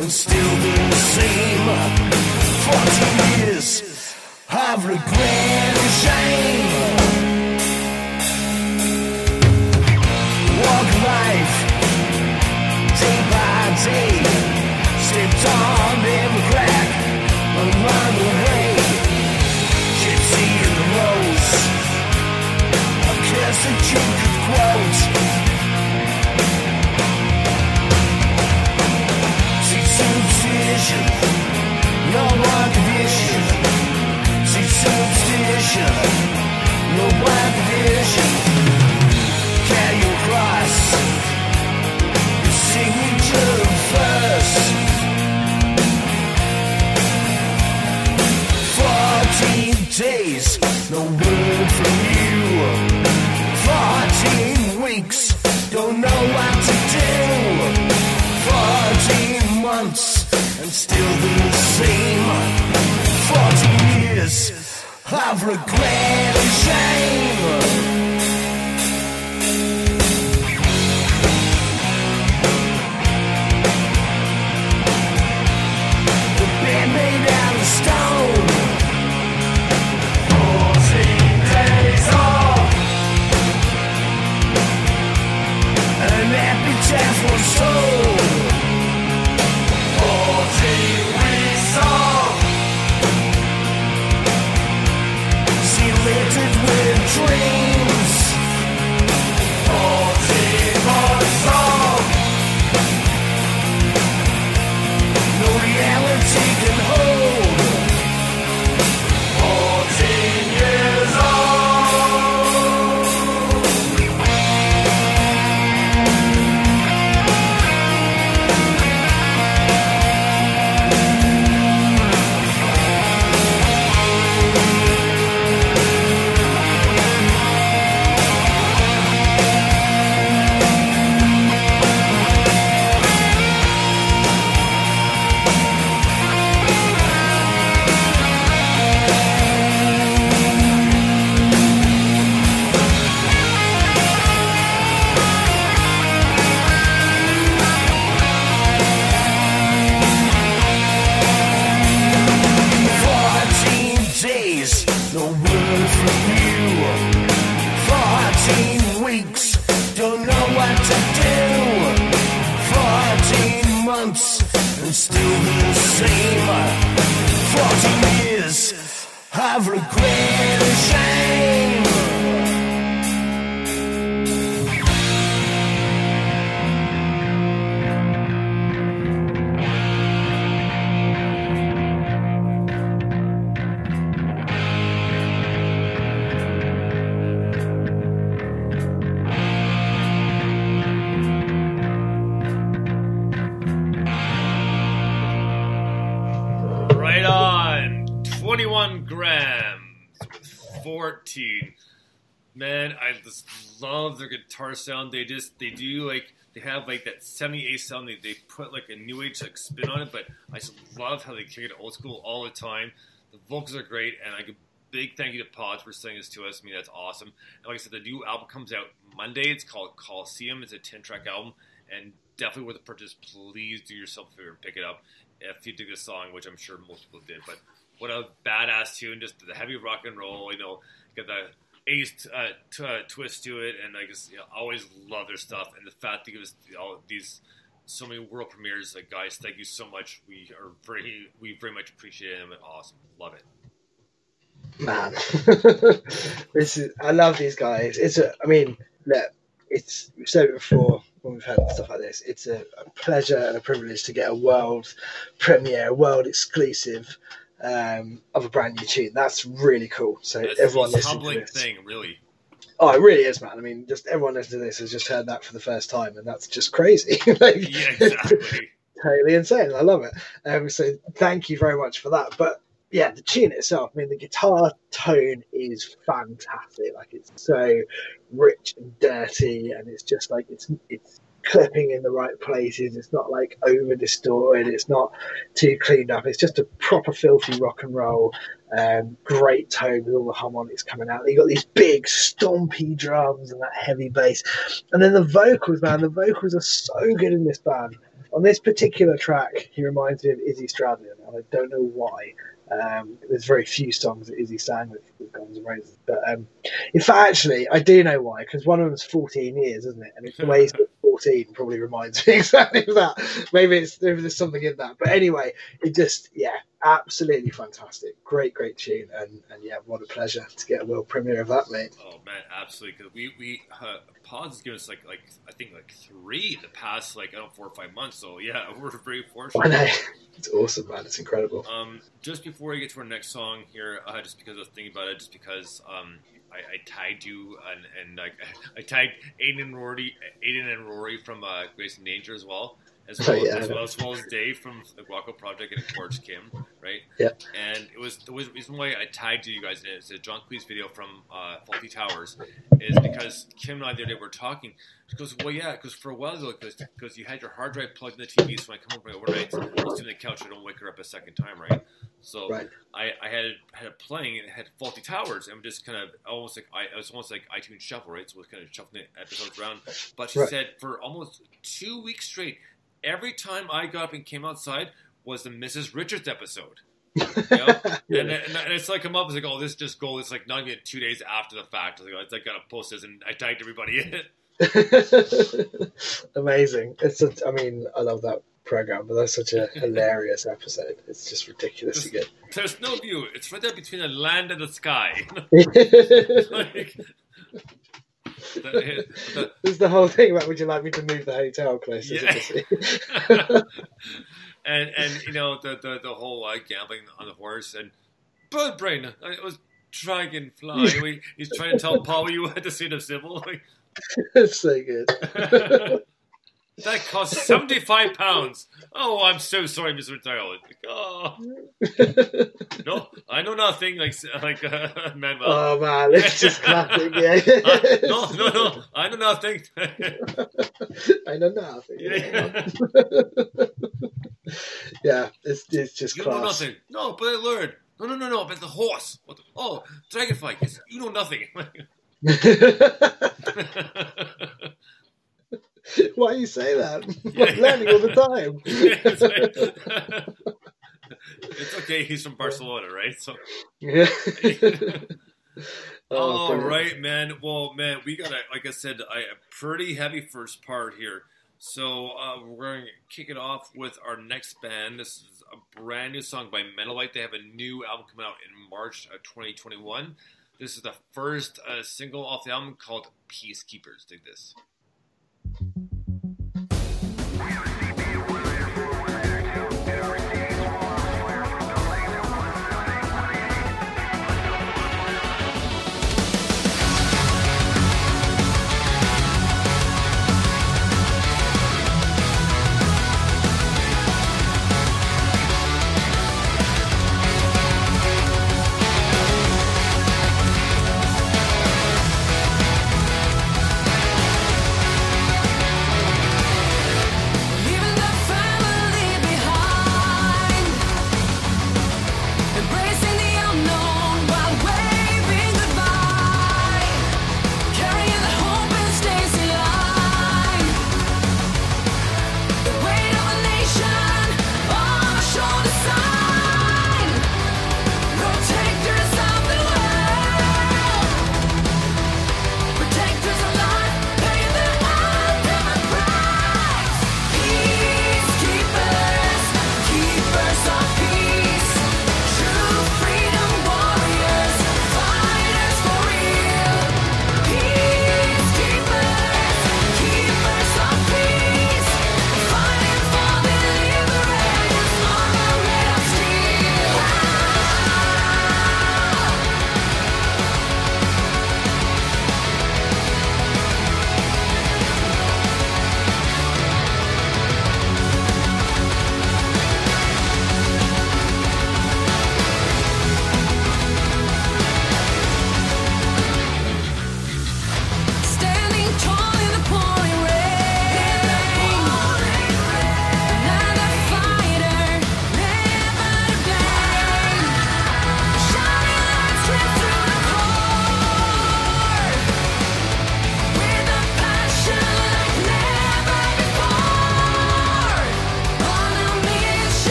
and still the same. Fourteen years of regret and shame. walk life day by day. Stepped on every crack along the way. Gypsy in the rose. A curse no one condition carry your cross. Your signature first. Fourteen days, no word from you. Fourteen weeks, don't know what to do. Fourteen months, and still the same. Fourteen years of regret and shame. The band made out of stone. Fourteen days off. An was sold. Sound. They just they do like they have like that 78 sound. They, they put like a new age like spin on it, but I just love how they kick it old school all the time. The vocals are great, and I give big thank you to Pods for sending this to us. I mean, that's awesome. And like I said, the new album comes out Monday. It's called Coliseum. It's a 10 track album, and definitely worth the purchase. Please do yourself a favor and pick it up if you dig this song, which I'm sure most people did. But what a badass tune! Just the heavy rock and roll. You know, got the 80s uh, t- uh, twist to it, and I just you know, always love their stuff. And the fact that us you know, these so many world premieres, like guys, thank you so much. We are very, we very much appreciate them. Awesome, love it. man this is i love these guys it's a i mean look it's we've said it before when we've had stuff like this it's a, a pleasure and a privilege to get a world premiere world exclusive um, of a brand new tune that's really cool so That's everyone listening to humbling this thing, really. oh it really is man i mean just everyone listening to this has just heard that for the first time and that's just crazy like, Yeah, exactly. totally insane. I love it. Um, so thank you very much for that. But yeah, the tune itself, I mean, the guitar tone is fantastic. Like it's so rich and dirty, and it's just like it's it's clipping in the right places. It's not like over distorted. It's not too cleaned up. It's just a proper filthy rock and roll. Um, great tone with all the harmonics coming out. You got these big stompy drums and that heavy bass, and then the vocals, man. The vocals are so good in this band. On this particular track, he reminds me of Izzy Stradlin, and I don't know why. Um, there's very few songs that Izzy sang with, with Guns N' Roses, but um, in fact, actually, I do know why because one of them's 14 years, isn't it? And it's the way he's got 14 probably reminds me exactly of that. Maybe it's maybe there's something in that, but anyway, it just yeah, absolutely fantastic, great, great tune, and and yeah, what a pleasure to get a world premiere of that, mate. Oh man, absolutely. Because we we uh, Pods has given us like like I think like three the past like I don't know four or five months. So yeah, we're very fortunate. I know it's awesome, man. It's incredible. Um, just before we get to our next song here, uh, just because I was thinking about it, just because um, I, I tagged you and, and like I tagged Aiden and Rory, Aiden and Rory from uh, Grace and Danger as well, as well, yeah, as, well as well as Dave from the Guaco Project and of course Kim, right? Yeah. And it was the reason why I tagged you guys in it. It's a John Cleese video from uh, Fawlty Towers, is because Kim and I the other day were talking. She goes, "Well, yeah, because for a while because you had your hard drive plugged in the TV, so when I come over overnight, I sit on the couch, I don't wake her up a second time, right? So Right. I, I had had it playing and it had Fawlty Towers and just kind of almost like I it was almost like iTunes shuffle, right? So it was kind of shuffling the episodes around. But she Right. said for almost two weeks straight, every time I got up and came outside was the Mrs. Richards episode. You know? Yeah. and, and, and it's like come up, it's like, oh, this just goal. It's like not even two days after the fact. It's like, oh, it's like gotta post this, and I tagged everybody in it. Amazing. It's a, I mean, I love that program, but that's such a hilarious episode. It's just ridiculously good. There's no view. It's right there between the land and the sky. like, the- There's the whole thing about would you like me to move the hotel closer Yeah. and and you know the the, the whole uh, gambling on the horse and bird brain. It was dragonfly. We- He's trying to tell Paul you had to see the civil. Like, so good. That cost seventy five pounds. Oh, I'm so sorry, Mister. Like, oh. no, I know nothing. Like like uh, Manuel. Oh man, it's just classic. Yeah. Uh, no, no, no. I know nothing. I know nothing. Yeah. yeah, it's it's just You know nothing. No, but I learned. No, no, no, no. But the horse. What the, oh, dragonfly. Yes, you know nothing. Why you say that? Yeah. I'm learning all the time. it's, like- it's okay. He's from Barcelona, right? So, yeah. all Oh, brilliant. right, man. Well, man, we got a like I said, I, a pretty heavy first part here. So uh, we're going to kick it off with our next band. This is a brand new song by Mentalite. They have a new album coming out in March of 2021. This is the first uh, single off the album called Peacekeepers. Dig this.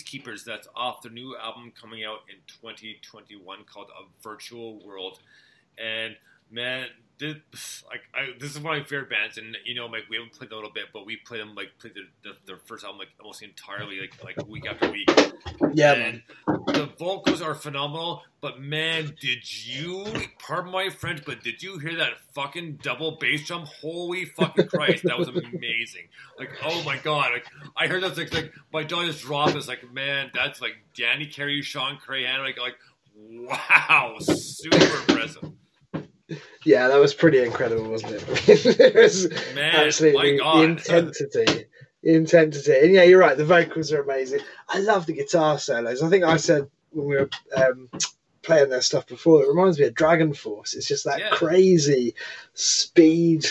Peacekeepers. That's off their new album coming out in 2021 called A Virtual World. And man, this like I, this is one of my favorite bands, and you know, like we haven't played them a little bit, but we played them like played their, their first album like almost entirely, like like week after week. Yeah, and the vocals are phenomenal. But man, did you? Pardon my French, but did you hear that fucking double bass drum? Holy fucking Christ, that was amazing! Like, oh my god, like I heard that like, like my jaw just dropped. It's like, man, that's like Danny Carey, Shawn Crahan, like like wow, super impressive. Yeah, that was pretty incredible, wasn't it? it was Man, absolutely the intensity. Intensity. And yeah, you're right, the vocals are amazing. I love the guitar solos. I think I said when we were um, playing their stuff before, it reminds me of DragonForce. It's just that Yeah. crazy speed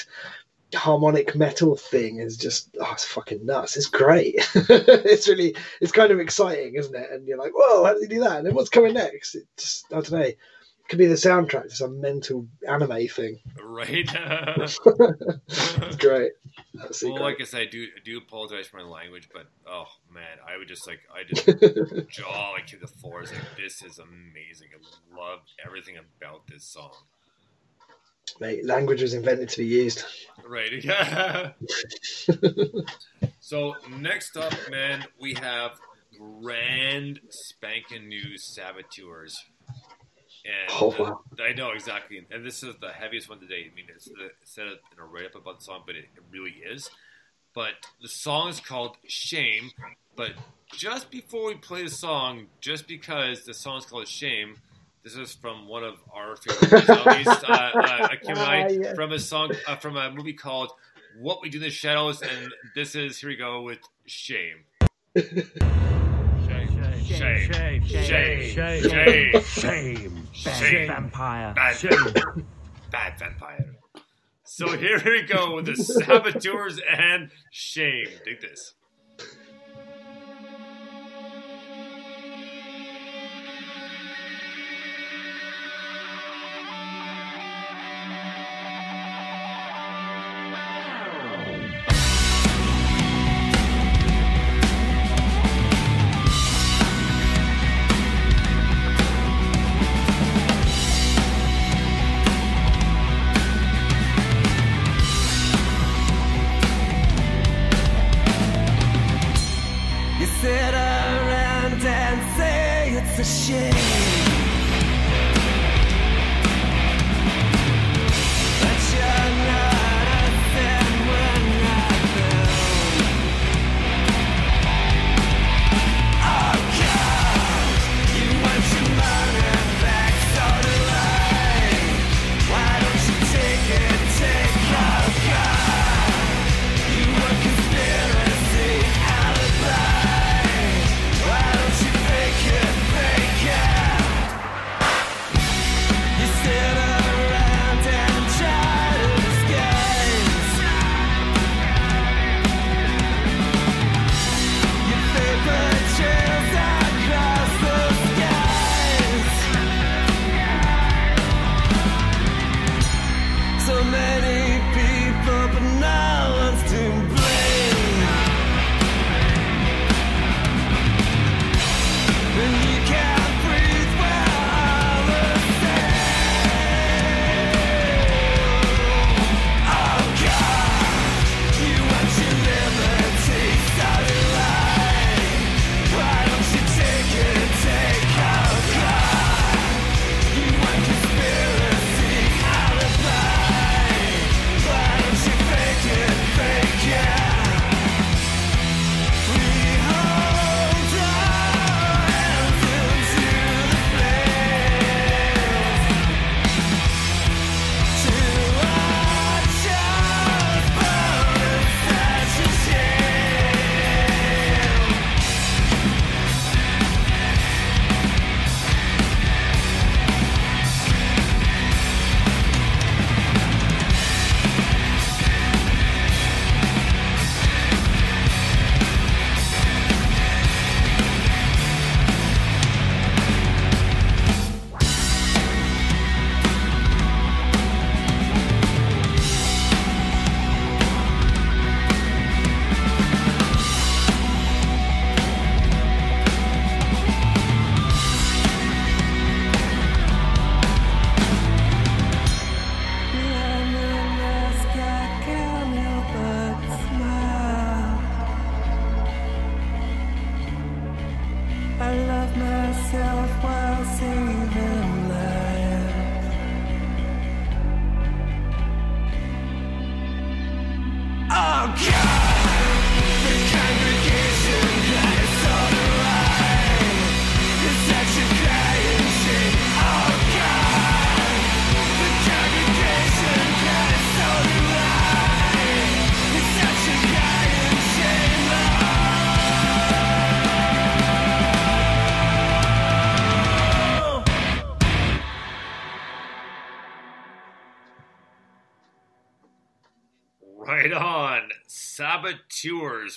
harmonic metal thing is just oh it's fucking nuts it's great it's really it's kind of exciting isn't it and you're like whoa how did they do that and then what's coming next it just i don't know could be the soundtrack to some mental anime thing Right? it's great Absolutely well, great. like I said, I do I do apologize for my language, but oh man, I would just like I just jaw like to the floor. It's like this is amazing. I love everything about this song. Mate, language was invented to be used. Right. Yeah. so next up, man, we have brand spanking new Saboteurs. And Oh, wow. uh, I know exactly, and this is the heaviest one today. I mean, it's the, said it in a write up about the song, but it, it really is. But the song is called "Shame." But just before we play the song, just because the song is called "Shame," this is from one of our favorite movies, uh, uh, Akim I, Ah, from a song uh, from a movie called "What We Do in the Shadows," and this is here we go with "Shame." Shame. Shame. Shame. Shame. Shame. Shame. Vampire. Bad, Shame. bad vampire. So here we go with the saboteurs and shame. Dig this.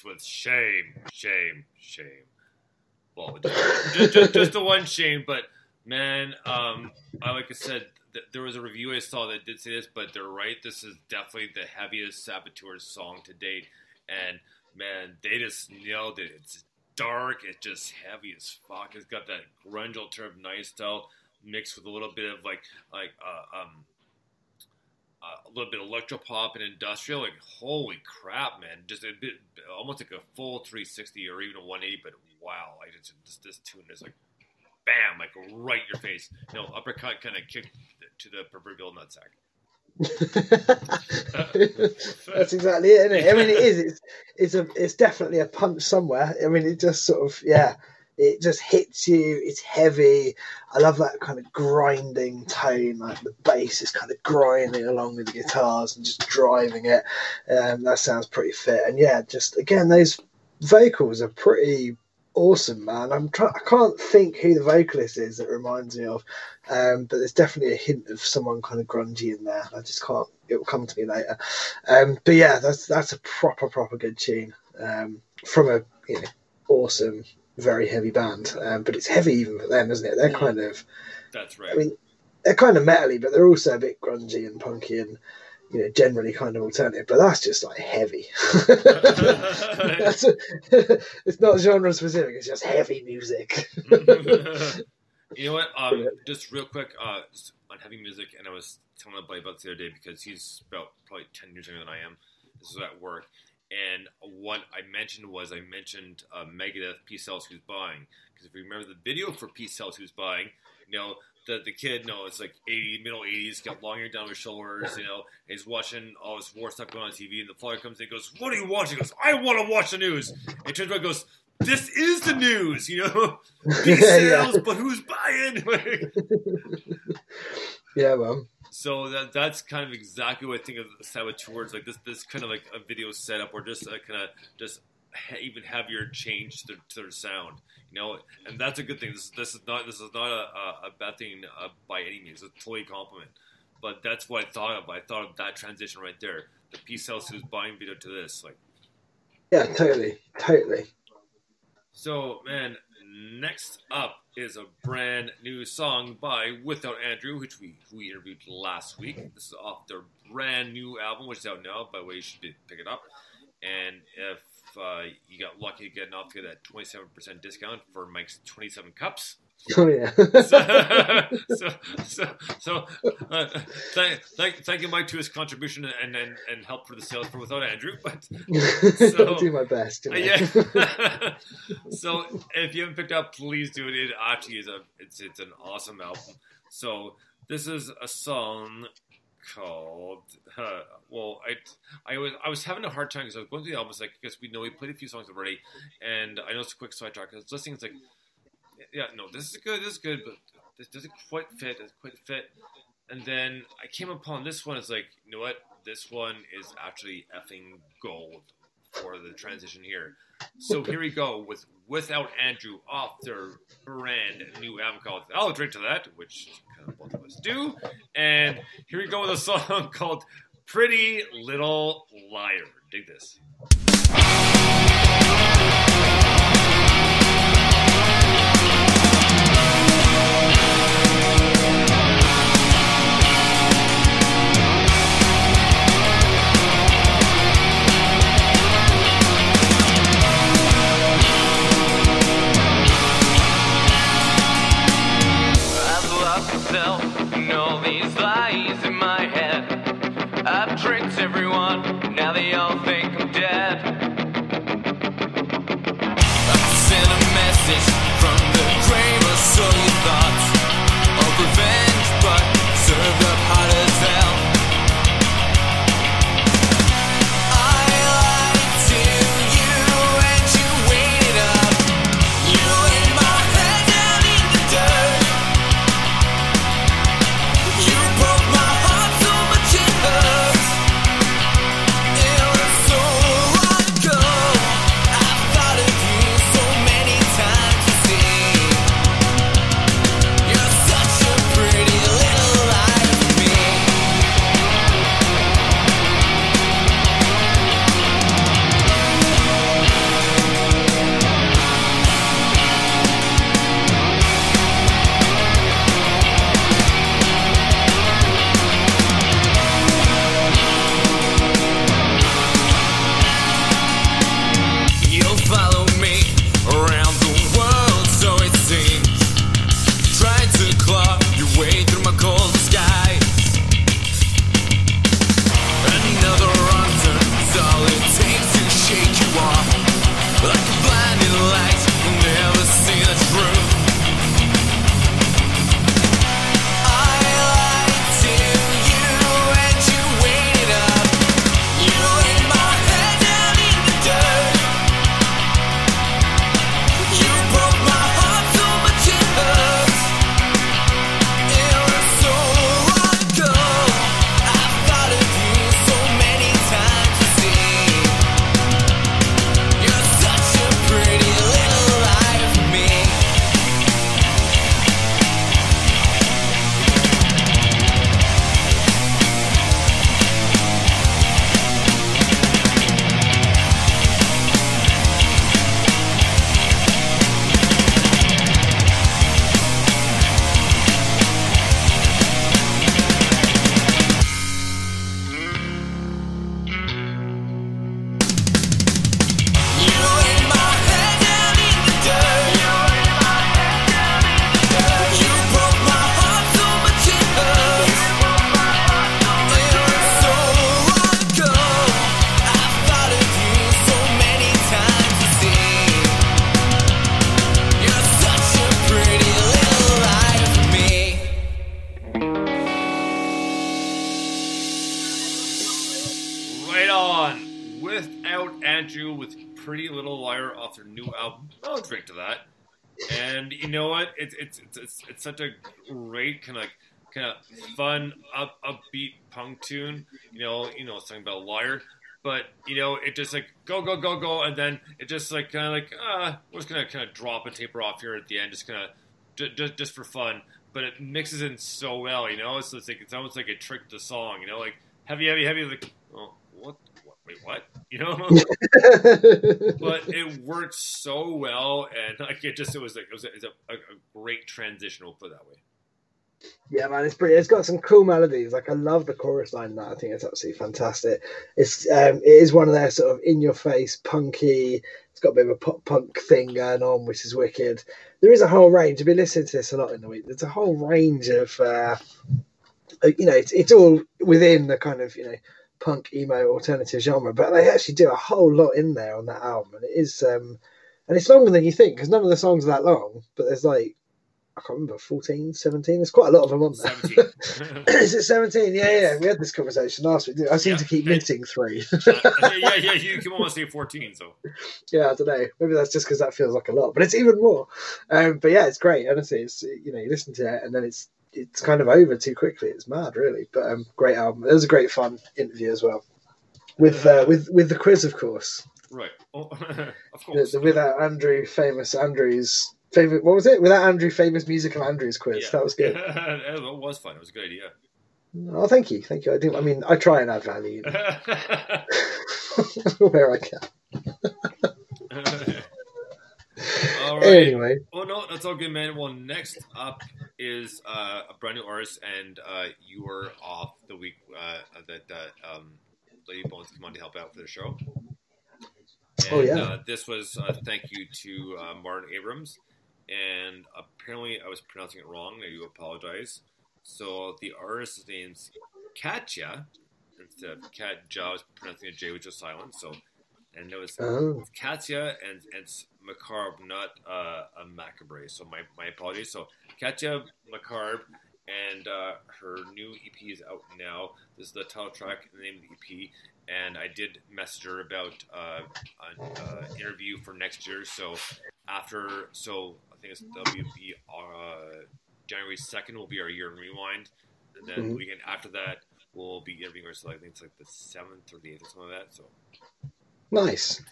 With shame, shame, shame. Well, just, just, just the one shame, but man, um, I like I said, th- there was a review I saw that did say this, but they're right. This is definitely the heaviest Saboteur song to date, and man, they just nailed it. It's dark, it's just heavy as fuck. It's got that grunge alternative nice style mixed with a little bit of like like uh, um a little bit electro pop and industrial. Like holy crap, man! Just a bit, almost like a full 360 or even a 180. But wow, like it's, this, this tune is like bam, like right in your face. You know, uppercut kind of kick to the proverbial nutsack. That's exactly it, isn't it? I mean, it is. It's it's a it's definitely a punch somewhere. I mean, it just sort of yeah, it just hits you. It's heavy. I love that kind of grinding tone. Like the bass is kind of grinding along with the guitars and just driving it. Um, that sounds pretty fit. And yeah, just again, those vocals are pretty awesome, man. I'm try- I can't think who the vocalist is that reminds me of, um, but there's definitely a hint of someone kind of grungy in there. I just can't. It will come to me later. Um, but yeah, that's that's a proper proper good tune um, from a you know awesome, very heavy band. Um, but it's heavy even for them, isn't it? They're kind of. That's right. I mean, they're kind of metally, but they're also a bit grungy and punky and you know generally kind of alternative. But that's just like heavy. That's a- it's not genre specific. It's just heavy music. You know what? Um, just real quick, uh, on heavy music, and I was telling my buddy about this the other day because he's about probably ten years younger than I am. This was at work, and what I mentioned was I mentioned uh, Megadeth Peace Sells Who's Buying because if you remember the video for Peace Sells Who's Buying, you know the the kid, no, it's like eighty middle eighties, got long hair down his shoulders, you know, he's watching all this war stuff going on TV, and the father comes in and goes, "What are you watching?" He goes, "I want to watch the news." And he turns around and goes. This is the news, you know. Peace Yeah. sales, but who's buying? yeah, man. So that that's kind of exactly what I think of saboteurs. Like this, this kind of like a video setup, or just a kind of just ha- even heavier change to their, to their sound. You know, and that's a good thing. This, this is not this is not a, a, a bad thing uh, by any means. It's a totally compliment. But that's what I thought of. I thought of that transition right there. The Peace House who's buying video to this, like. Yeah, totally, totally. So, man, next up is a brand new song by Without Andrew, which we we interviewed last week. This is off their brand new album, which is out now. By the way, you should pick it up. And if uh, you got lucky to get an off to get that twenty seven percent discount for Mike's twenty seven cups. Oh yeah. so, so, so uh, thank, thank, thank you, Mike, to his contribution and, and, and help for the sales for Without Andrew. But so, I'll do my best. you know. yeah. so if you haven't picked up, please do it. It actually is a it's it's an awesome album. So this is a song called uh, well I I was I was having a hard time because I was going through the album. It's like because we know we played a few songs already, and I know it's a quick sidetrack. I was listening. It's like yeah no this is good this is good but this doesn't quite fit doesn't quite fit. And then I came upon this one. It's like you know what this one is actually effing gold for the transition here. So here we go with Without Andrew off their brand new album called I'll Drink to That, which kind of both of us do. And here we go with a song called Pretty Little Liar. Dig this. Tune. You know, you know, something about a liar. But you know, it just like go go go go, and then it just like kind of like uh, we're just gonna kind of drop and taper off here at the end, just kind of just just for fun. But it mixes in so well, you know. So it's like it's almost like it tricked the song, you know, like heavy, heavy, heavy. Like, oh, what? what wait, what? You know. but it worked so well, and like it just it was like it was a, it was a, a, great transition. We'll put that way. Yeah, man, it's pretty. It's got some cool melodies. Like I love the chorus line. in That I think it's absolutely fantastic. It's um, it is one of their sort of in your face, punky. It's got a bit of a pop punk thing going on, which is wicked. There is a whole range. I've been listening to this a lot in the week. There's a whole range of, uh, uh, you know, it's it's all within the kind of you know punk emo alternative genre, but they actually do a whole lot in there on that album, and it is um, and it's longer than you think because none of the songs are that long, but there's like I can't remember 14, 17. There's quite a lot of them on there. Is it 17? Yeah, yeah. We had this conversation last week. I seem to keep minting three. yeah, yeah, yeah. You can almost say fourteen. So yeah, I don't know. Maybe that's just because that feels like a lot, but it's even more. Um, but yeah, it's great. Honestly, it's you know you listen to it and then it's it's kind of over too quickly. It's mad, really. But um, great album. It was a great fun interview as well, with uh, with with the quiz, of course. right. Oh, of The, course. the without Andrew, famous Andrew's favorite. What was it? Without Andrew, famous musical Andrews quiz. Yeah. That was good. it was fun. It was a good idea. Oh, thank you, thank you. I do. I mean, I try and add value you know, where I can. All right. Anyway. Oh no, that's all good, man. Well, next up is uh, a brand new artist, and uh, you were off the week uh, that uh, um, Lady Bones came on to help out for the show. And, Oh, yeah. Uh, this was uh, thank you to uh, Martin Abrams, and apparently I was pronouncing it wrong. I do apologize. So the artist's name's Katja instead of Katja. I was pronouncing a J, which was silent. So and it was Oh. it's Katya and, and it's Macabre, not uh, a Macabre. So my, my apologies. So Katya Macabre, and uh, her new EP is out now. This is the title track, the name of the EP, and I did message her about uh, an uh, interview for next year. So after, so think it's that'll uh, January second will be our year in rewind, and then Mhm. the weekend after that we'll be interviewing ourselves. I think it's like the seventh or the eighth or something like that. So. Nice.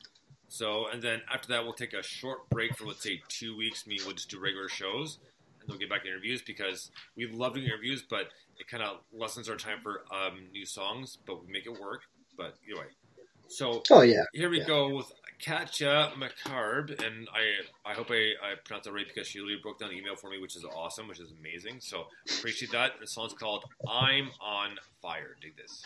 So, and then after that, we'll take a short break for let's say two weeks. Me, we'll just do regular shows, and then we'll get back to interviews because we love doing interviews, but it kind of lessens our time for um, new songs. But we make it work. But anyway, so Oh, yeah. here we Yeah. go with Katja Macarb, and I I hope I, I pronounced that right because she literally broke down the email for me, which is awesome, which is amazing. So appreciate that. The song's called "I'm on Fire." Dig this.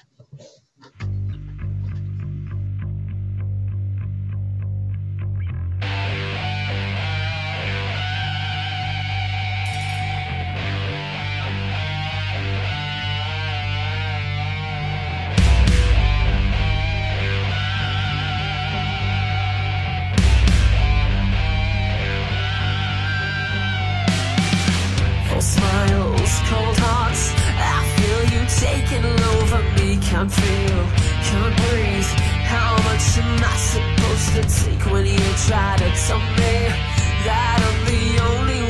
Taking over me. Can't feel, can't breathe. How much am I supposed to take when you try to tell me that I'm the only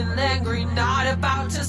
Angry, not about to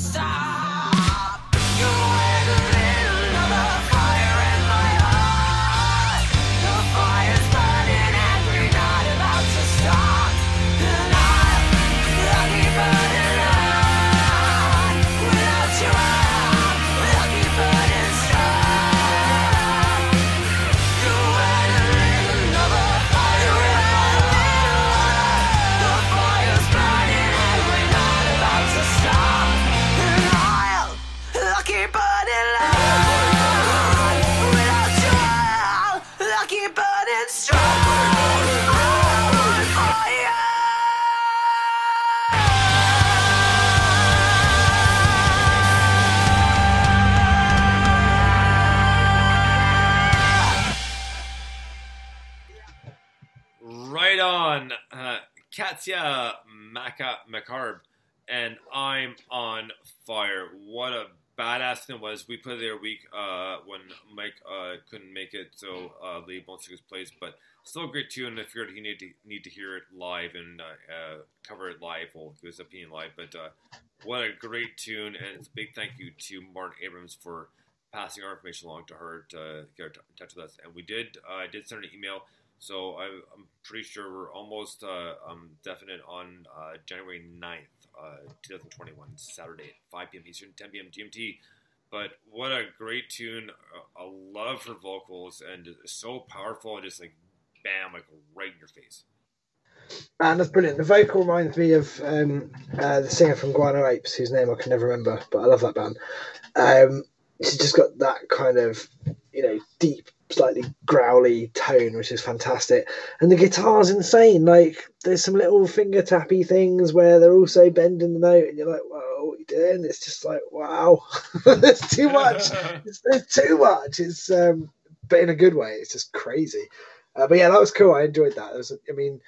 Katya Maka McCarb, and I'm on fire. What a badass thing it was. We it there a week uh, when Mike uh, couldn't make it, so uh, Lee won't take his place. But still a great tune. If you're you need to need to hear it live and uh, uh, cover it live, we'll give his opinion live. But uh, what a great tune, and it's a big thank you to Martin Abrams for passing our information along to her to get in touch with us. And we did. I did send an email. So I, I'm pretty sure we're almost uh, um, definite on uh, January 9th, uh, 2021, Saturday at 5 p.m. Eastern, 10 p.m. GMT. But what a great tune. I love her vocals and so powerful and just like bam, like right in your face. And that's brilliant. The vocal reminds me of um, uh, the singer from Guano Apes, whose name I can never remember, but I love that band. Um, she's just got that kind of, you know, deep, slightly growly tone, which is fantastic. And the guitar's insane. Like, there's some little finger tappy things where they're also bending the note, and you're like, "Whoa, what are you doing?" It's just like, "Wow, there's too much. It's, there's too much." It's, um, but in a good way. It's just crazy. Uh, but yeah, that was cool. I enjoyed that. Was, I mean,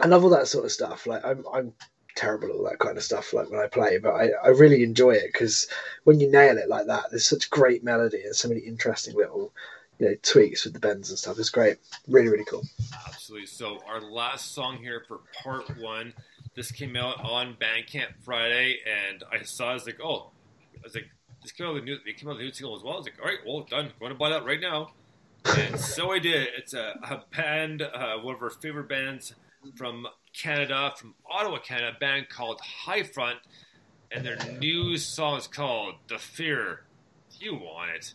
I love all that sort of stuff. Like I'm, I'm terrible at all that kind of stuff. Like when I play, but I, I really enjoy it because when you nail it like that, there's such great melody and so many interesting little, you know, tweaks with the bends and stuff. It's great. Really, really cool. Absolutely. So our last song here for part one. This came out on Bandcamp Friday, and I saw. I was like, oh, I was like, this came out the new. It came out the new single as well. I was like, all right, well, done. Going to buy that right now. And so I did. It's a, a band, uh, one of our favorite bands from Canada, from Ottawa, Canada, a band called High Front, and their new song is called "The Fear." You want it?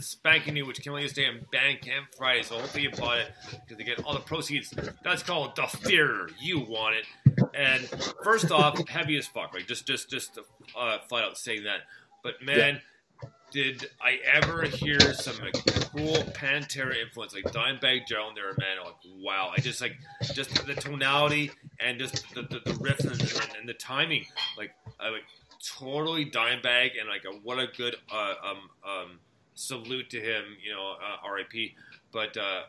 Brand spanking new, which came out yesterday on Bandcamp Friday. So hopefully you bought it because they get all the proceeds. That's called the theater. You want it. And first off, heavy as fuck. Right? Just, just, just uh, flat out saying that. But man, did I ever hear some like, cool Pantera influence, like Dimebag Joe and there, man? Like, wow! I just like just the tonality and just the, the, the riff and, and, and the timing, like, I like totally Dimebag, and like a, what a good uh, um um salute to him, you know, uh, R.I.P. But uh,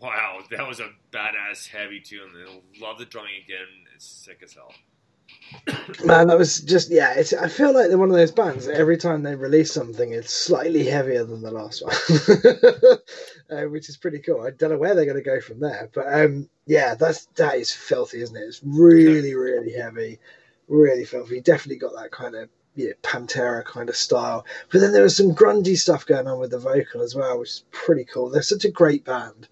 wow, that was a badass heavy tune. I love the drumming again. It's sick as hell. Man, that was just yeah. It's, I feel like they're one of those bands. that Every time they release something, it's slightly heavier than the last one, uh, which is pretty cool. I don't know where they're going to go from there, but um, yeah, that's that is filthy, isn't it? It's really, really heavy, really filthy. Definitely got that kind of yeah, Pantera kind of style. But then there was some grungy stuff going on with the vocal as well, which is pretty cool. They're such a great band.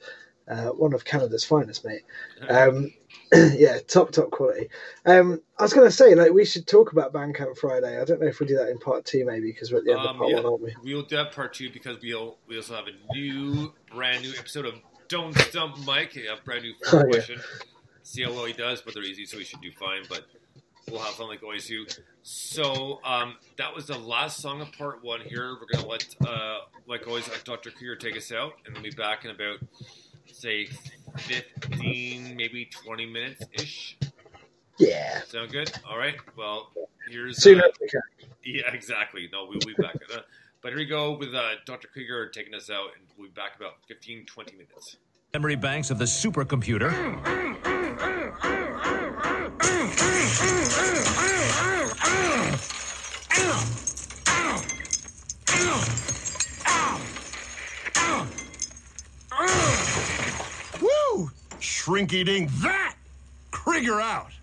Uh, one of Canada's finest, mate. Um, yeah, top top quality. Um, I was going to say, like, we should talk about Bandcamp Friday. I don't know if we do that in part two, maybe, because we're at the end of Um, part yeah, one, aren't we? We'll do that part two because we'll we also have a new, brand new episode of Don't Stump Mike. A brand new Oh, yeah. See how well he does, but they're easy, so he should do fine. But we'll have fun like always do. So um, that was the last song of part one. Here we're gonna let, uh, like always, let Dr. Krieger take us out, and then be back in about say fifteen, maybe twenty minutes ish. Yeah. Sound good? All right. Well, here's Soon uh, as yeah, exactly. No, we'll be back. Uh, but here we go with uh, Dr. Krieger taking us out, and we'll be back about 15, 20 minutes. Memory banks of the supercomputer. Woo! Shrinky dink that! Krieger out!